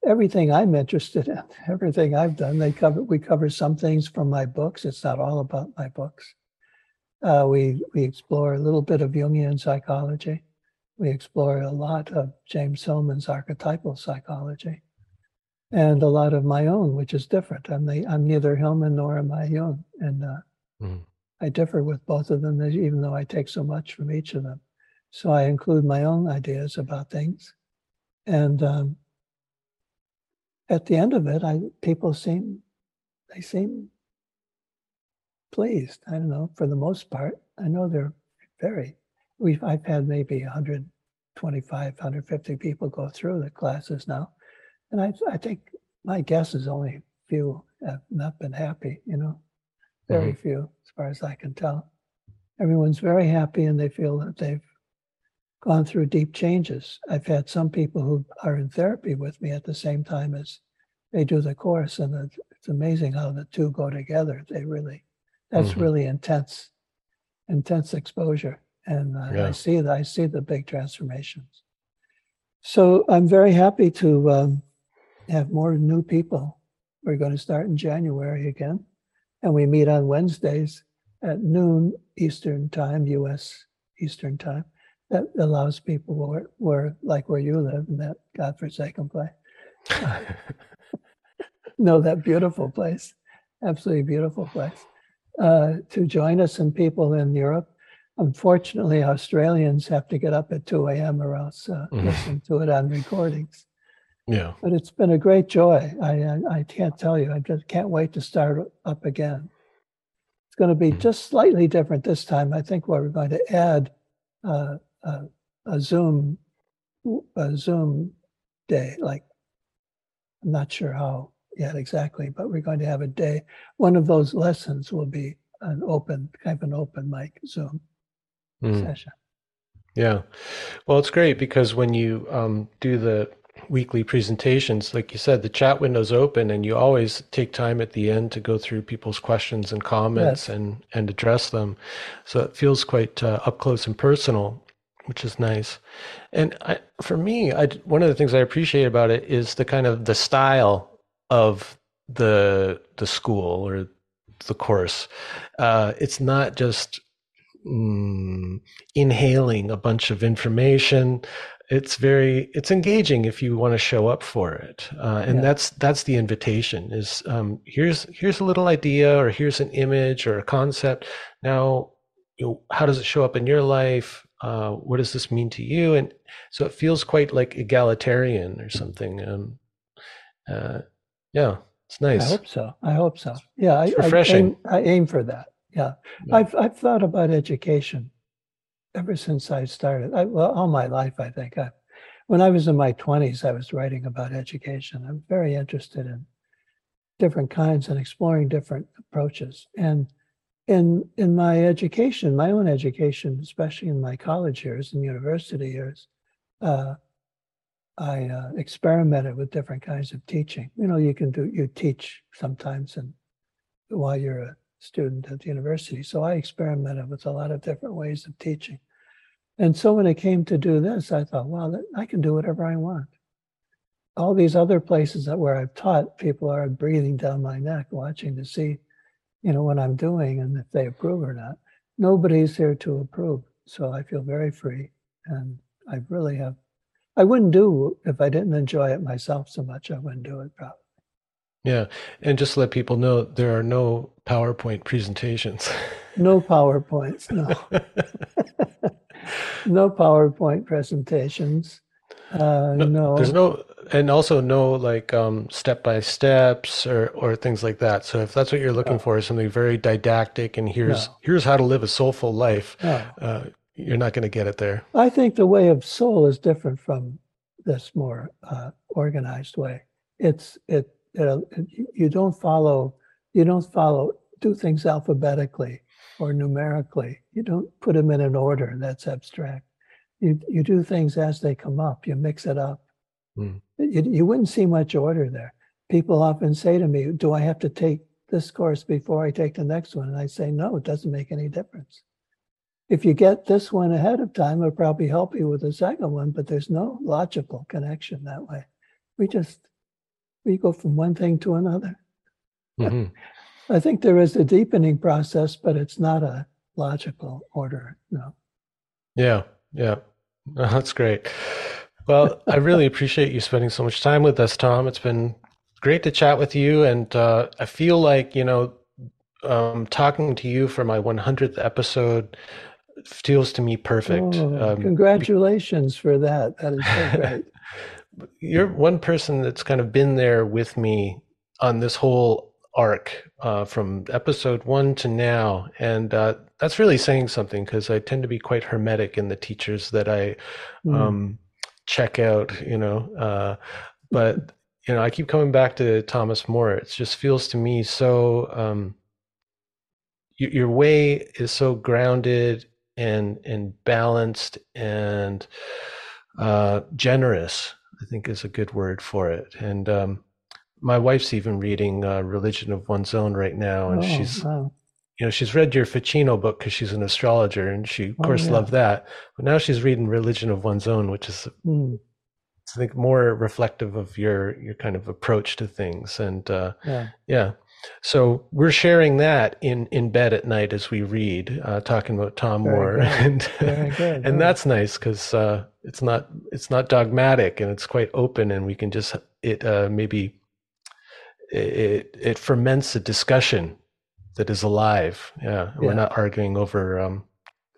everything I'm interested in, everything I've done. They cover we cover some things from my books. It's not all about my books. Uh, we we explore a little bit of Jungian psychology. We explore a lot of James Hillman's archetypal psychology, and a lot of my own, which is different. I'm the I'm neither Hillman nor am I Jung, and uh, mm. I differ with both of them, even though I take so much from each of them. So I include my own ideas about things. And um, at the end of it, I people seem they seem pleased. I don't know, for the most part. I know they're very, we've, I've had maybe 125, 150 people go through the classes now. And I, I think my guess is only a few have not been happy, you know, very mm-hmm. few as far as I can tell. Everyone's very happy and they feel that they've gone through deep changes. I've had some people who are in therapy with me at the same time as they do the course, and it's amazing how the two go together. They really, that's mm-hmm. really intense, intense exposure, and uh, yeah. I see that. I see the big transformations. So I'm very happy to um, have more new people. We're going to start in January again, and we meet on Wednesdays at noon Eastern Time, U.S. Eastern Time that allows people where, where like where you live in that godforsaken place know that beautiful place absolutely beautiful place uh, to join us and people in europe unfortunately australians have to get up at 2 a.m or else uh, mm-hmm. listen to it on recordings yeah but it's been a great joy i i, I can't tell you i just can't wait to start up again it's going to be mm-hmm. just slightly different this time i think we're going to add uh, a, a Zoom a Zoom day. Like I'm not sure how yet exactly, but we're going to have a day. One of those lessons will be an open kind of an open mic Zoom mm. session. Yeah, well, it's great because when you um, do the weekly presentations, like you said, the chat window's open, and you always take time at the end to go through people's questions and comments yes. and and address them. So it feels quite uh, up close and personal which is nice. And I, for me, I, one of the things I appreciate about it is the kind of the style of the the school or the course. Uh, it's not just mm, inhaling a bunch of information. It's very it's engaging if you want to show up for it, uh, and yeah. that's that's the invitation. Is um, here's here's a little idea, or here's an image or a concept. Now, you know, how does it show up in your life? uh, what does this mean to you? And so it feels quite like egalitarian or something. Um, uh, yeah, it's nice. I hope so. I hope so. Yeah, I, refreshing. I aim, I aim, for that. Yeah. yeah. I've I've thought about education ever since I started. I, well, all my life, I think. I, when I was in my twenties, I was writing about education. I'm very interested in different kinds and exploring different approaches. And in in my education, my own education, especially in my college years and university years, uh, I uh, experimented with different kinds of teaching. You know, you can do you teach sometimes, and while you're a student at the university, so I experimented with a lot of different ways of teaching. And so when it came to do this, I thought, well, I can do whatever I want. All these other places that where I've taught, people are breathing down my neck, watching to see you know, what I'm doing and if they approve or not. Nobody's here to approve. So I feel very free. And I really have, I wouldn't do if I didn't enjoy it myself so much, I wouldn't do it probably. Yeah. And just to let people know there are no PowerPoint presentations. no PowerPoints, no. no PowerPoint presentations. Uh, no, no, There's no and also no like um, step by steps or or things like that. So if that's what you're looking no. for, is something very didactic and here's no. here's how to live a soulful life. Uh, you're not going to get it there. I think the way of soul is different from this more uh, organized way. It's it, it you don't follow you don't follow do things alphabetically or numerically. You don't put them in an order that's abstract. You you do things as they come up. You mix it up. Mm. You, you wouldn't see much order there. People often say to me, Do I have to take this course before I take the next one? And I say, No, it doesn't make any difference. If you get this one ahead of time, it'll probably help you with the second one, but there's no logical connection that way. We just we go from one thing to another. Mm-hmm. I think there is a deepening process, but it's not a logical order. No. Yeah, yeah, that's great. Well, I really appreciate you spending so much time with us, Tom. It's been great to chat with you. And uh, I feel like, you know, um, talking to you for my 100th episode feels to me perfect. Oh, um, congratulations for that. That is so great. You're one person that's kind of been there with me on this whole arc uh, from episode one to now, and uh, that's really saying something because I tend to be quite hermetic in the teachers that I mm. um, check out. You know, uh, but you know, I keep coming back to Thomas Moore. It just feels to me so. Um, your way is so grounded and and balanced and uh, generous. I think is a good word for it. And um, my wife's even reading uh, Religion of One's Own right now, and oh, she's. Wow. You know, she's read your Ficino book because she's an astrologer, and she, of oh, course, yeah. loved that. But now she's reading Religion of One's Own, which is mm. I think more reflective of your your kind of approach to things and uh, yeah. yeah. So we're sharing that in in bed at night as we read, uh, talking about Tom Very Moore, good. and good, and that's nice because uh, it's not it's not dogmatic and it's quite open, and we can just it uh, maybe it it ferments a discussion that is alive. Yeah, yeah. we're not arguing over um,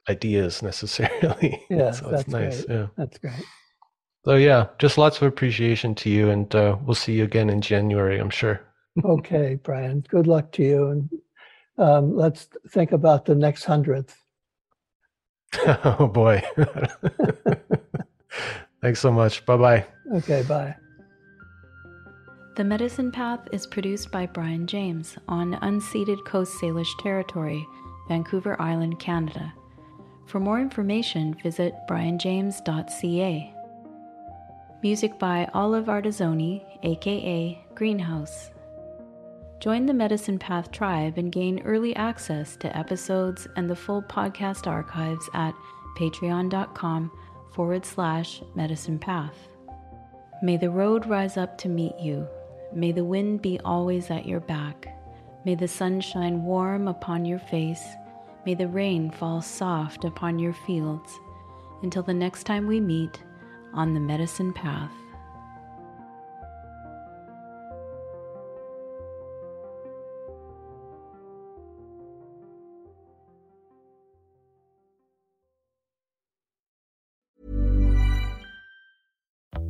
ideas necessarily. Yeah, so that's nice. Great. Yeah, that's great. So yeah, just lots of appreciation to you, and uh, we'll see you again in January, I'm sure. Okay, Brian. Good luck to you, and um, let's think about the next hundredth. oh boy! Thanks so much. Bye bye. Okay, bye. The Medicine Path is produced by Brian James on unceded Coast Salish territory, Vancouver Island, Canada. For more information, visit brianjames.ca. Music by Olive Artizoni, aka Greenhouse. Join the Medicine Path tribe and gain early access to episodes and the full podcast archives at patreon.com forward slash medicine path. May the road rise up to meet you. May the wind be always at your back. May the sun shine warm upon your face. May the rain fall soft upon your fields. Until the next time we meet, on the medicine path.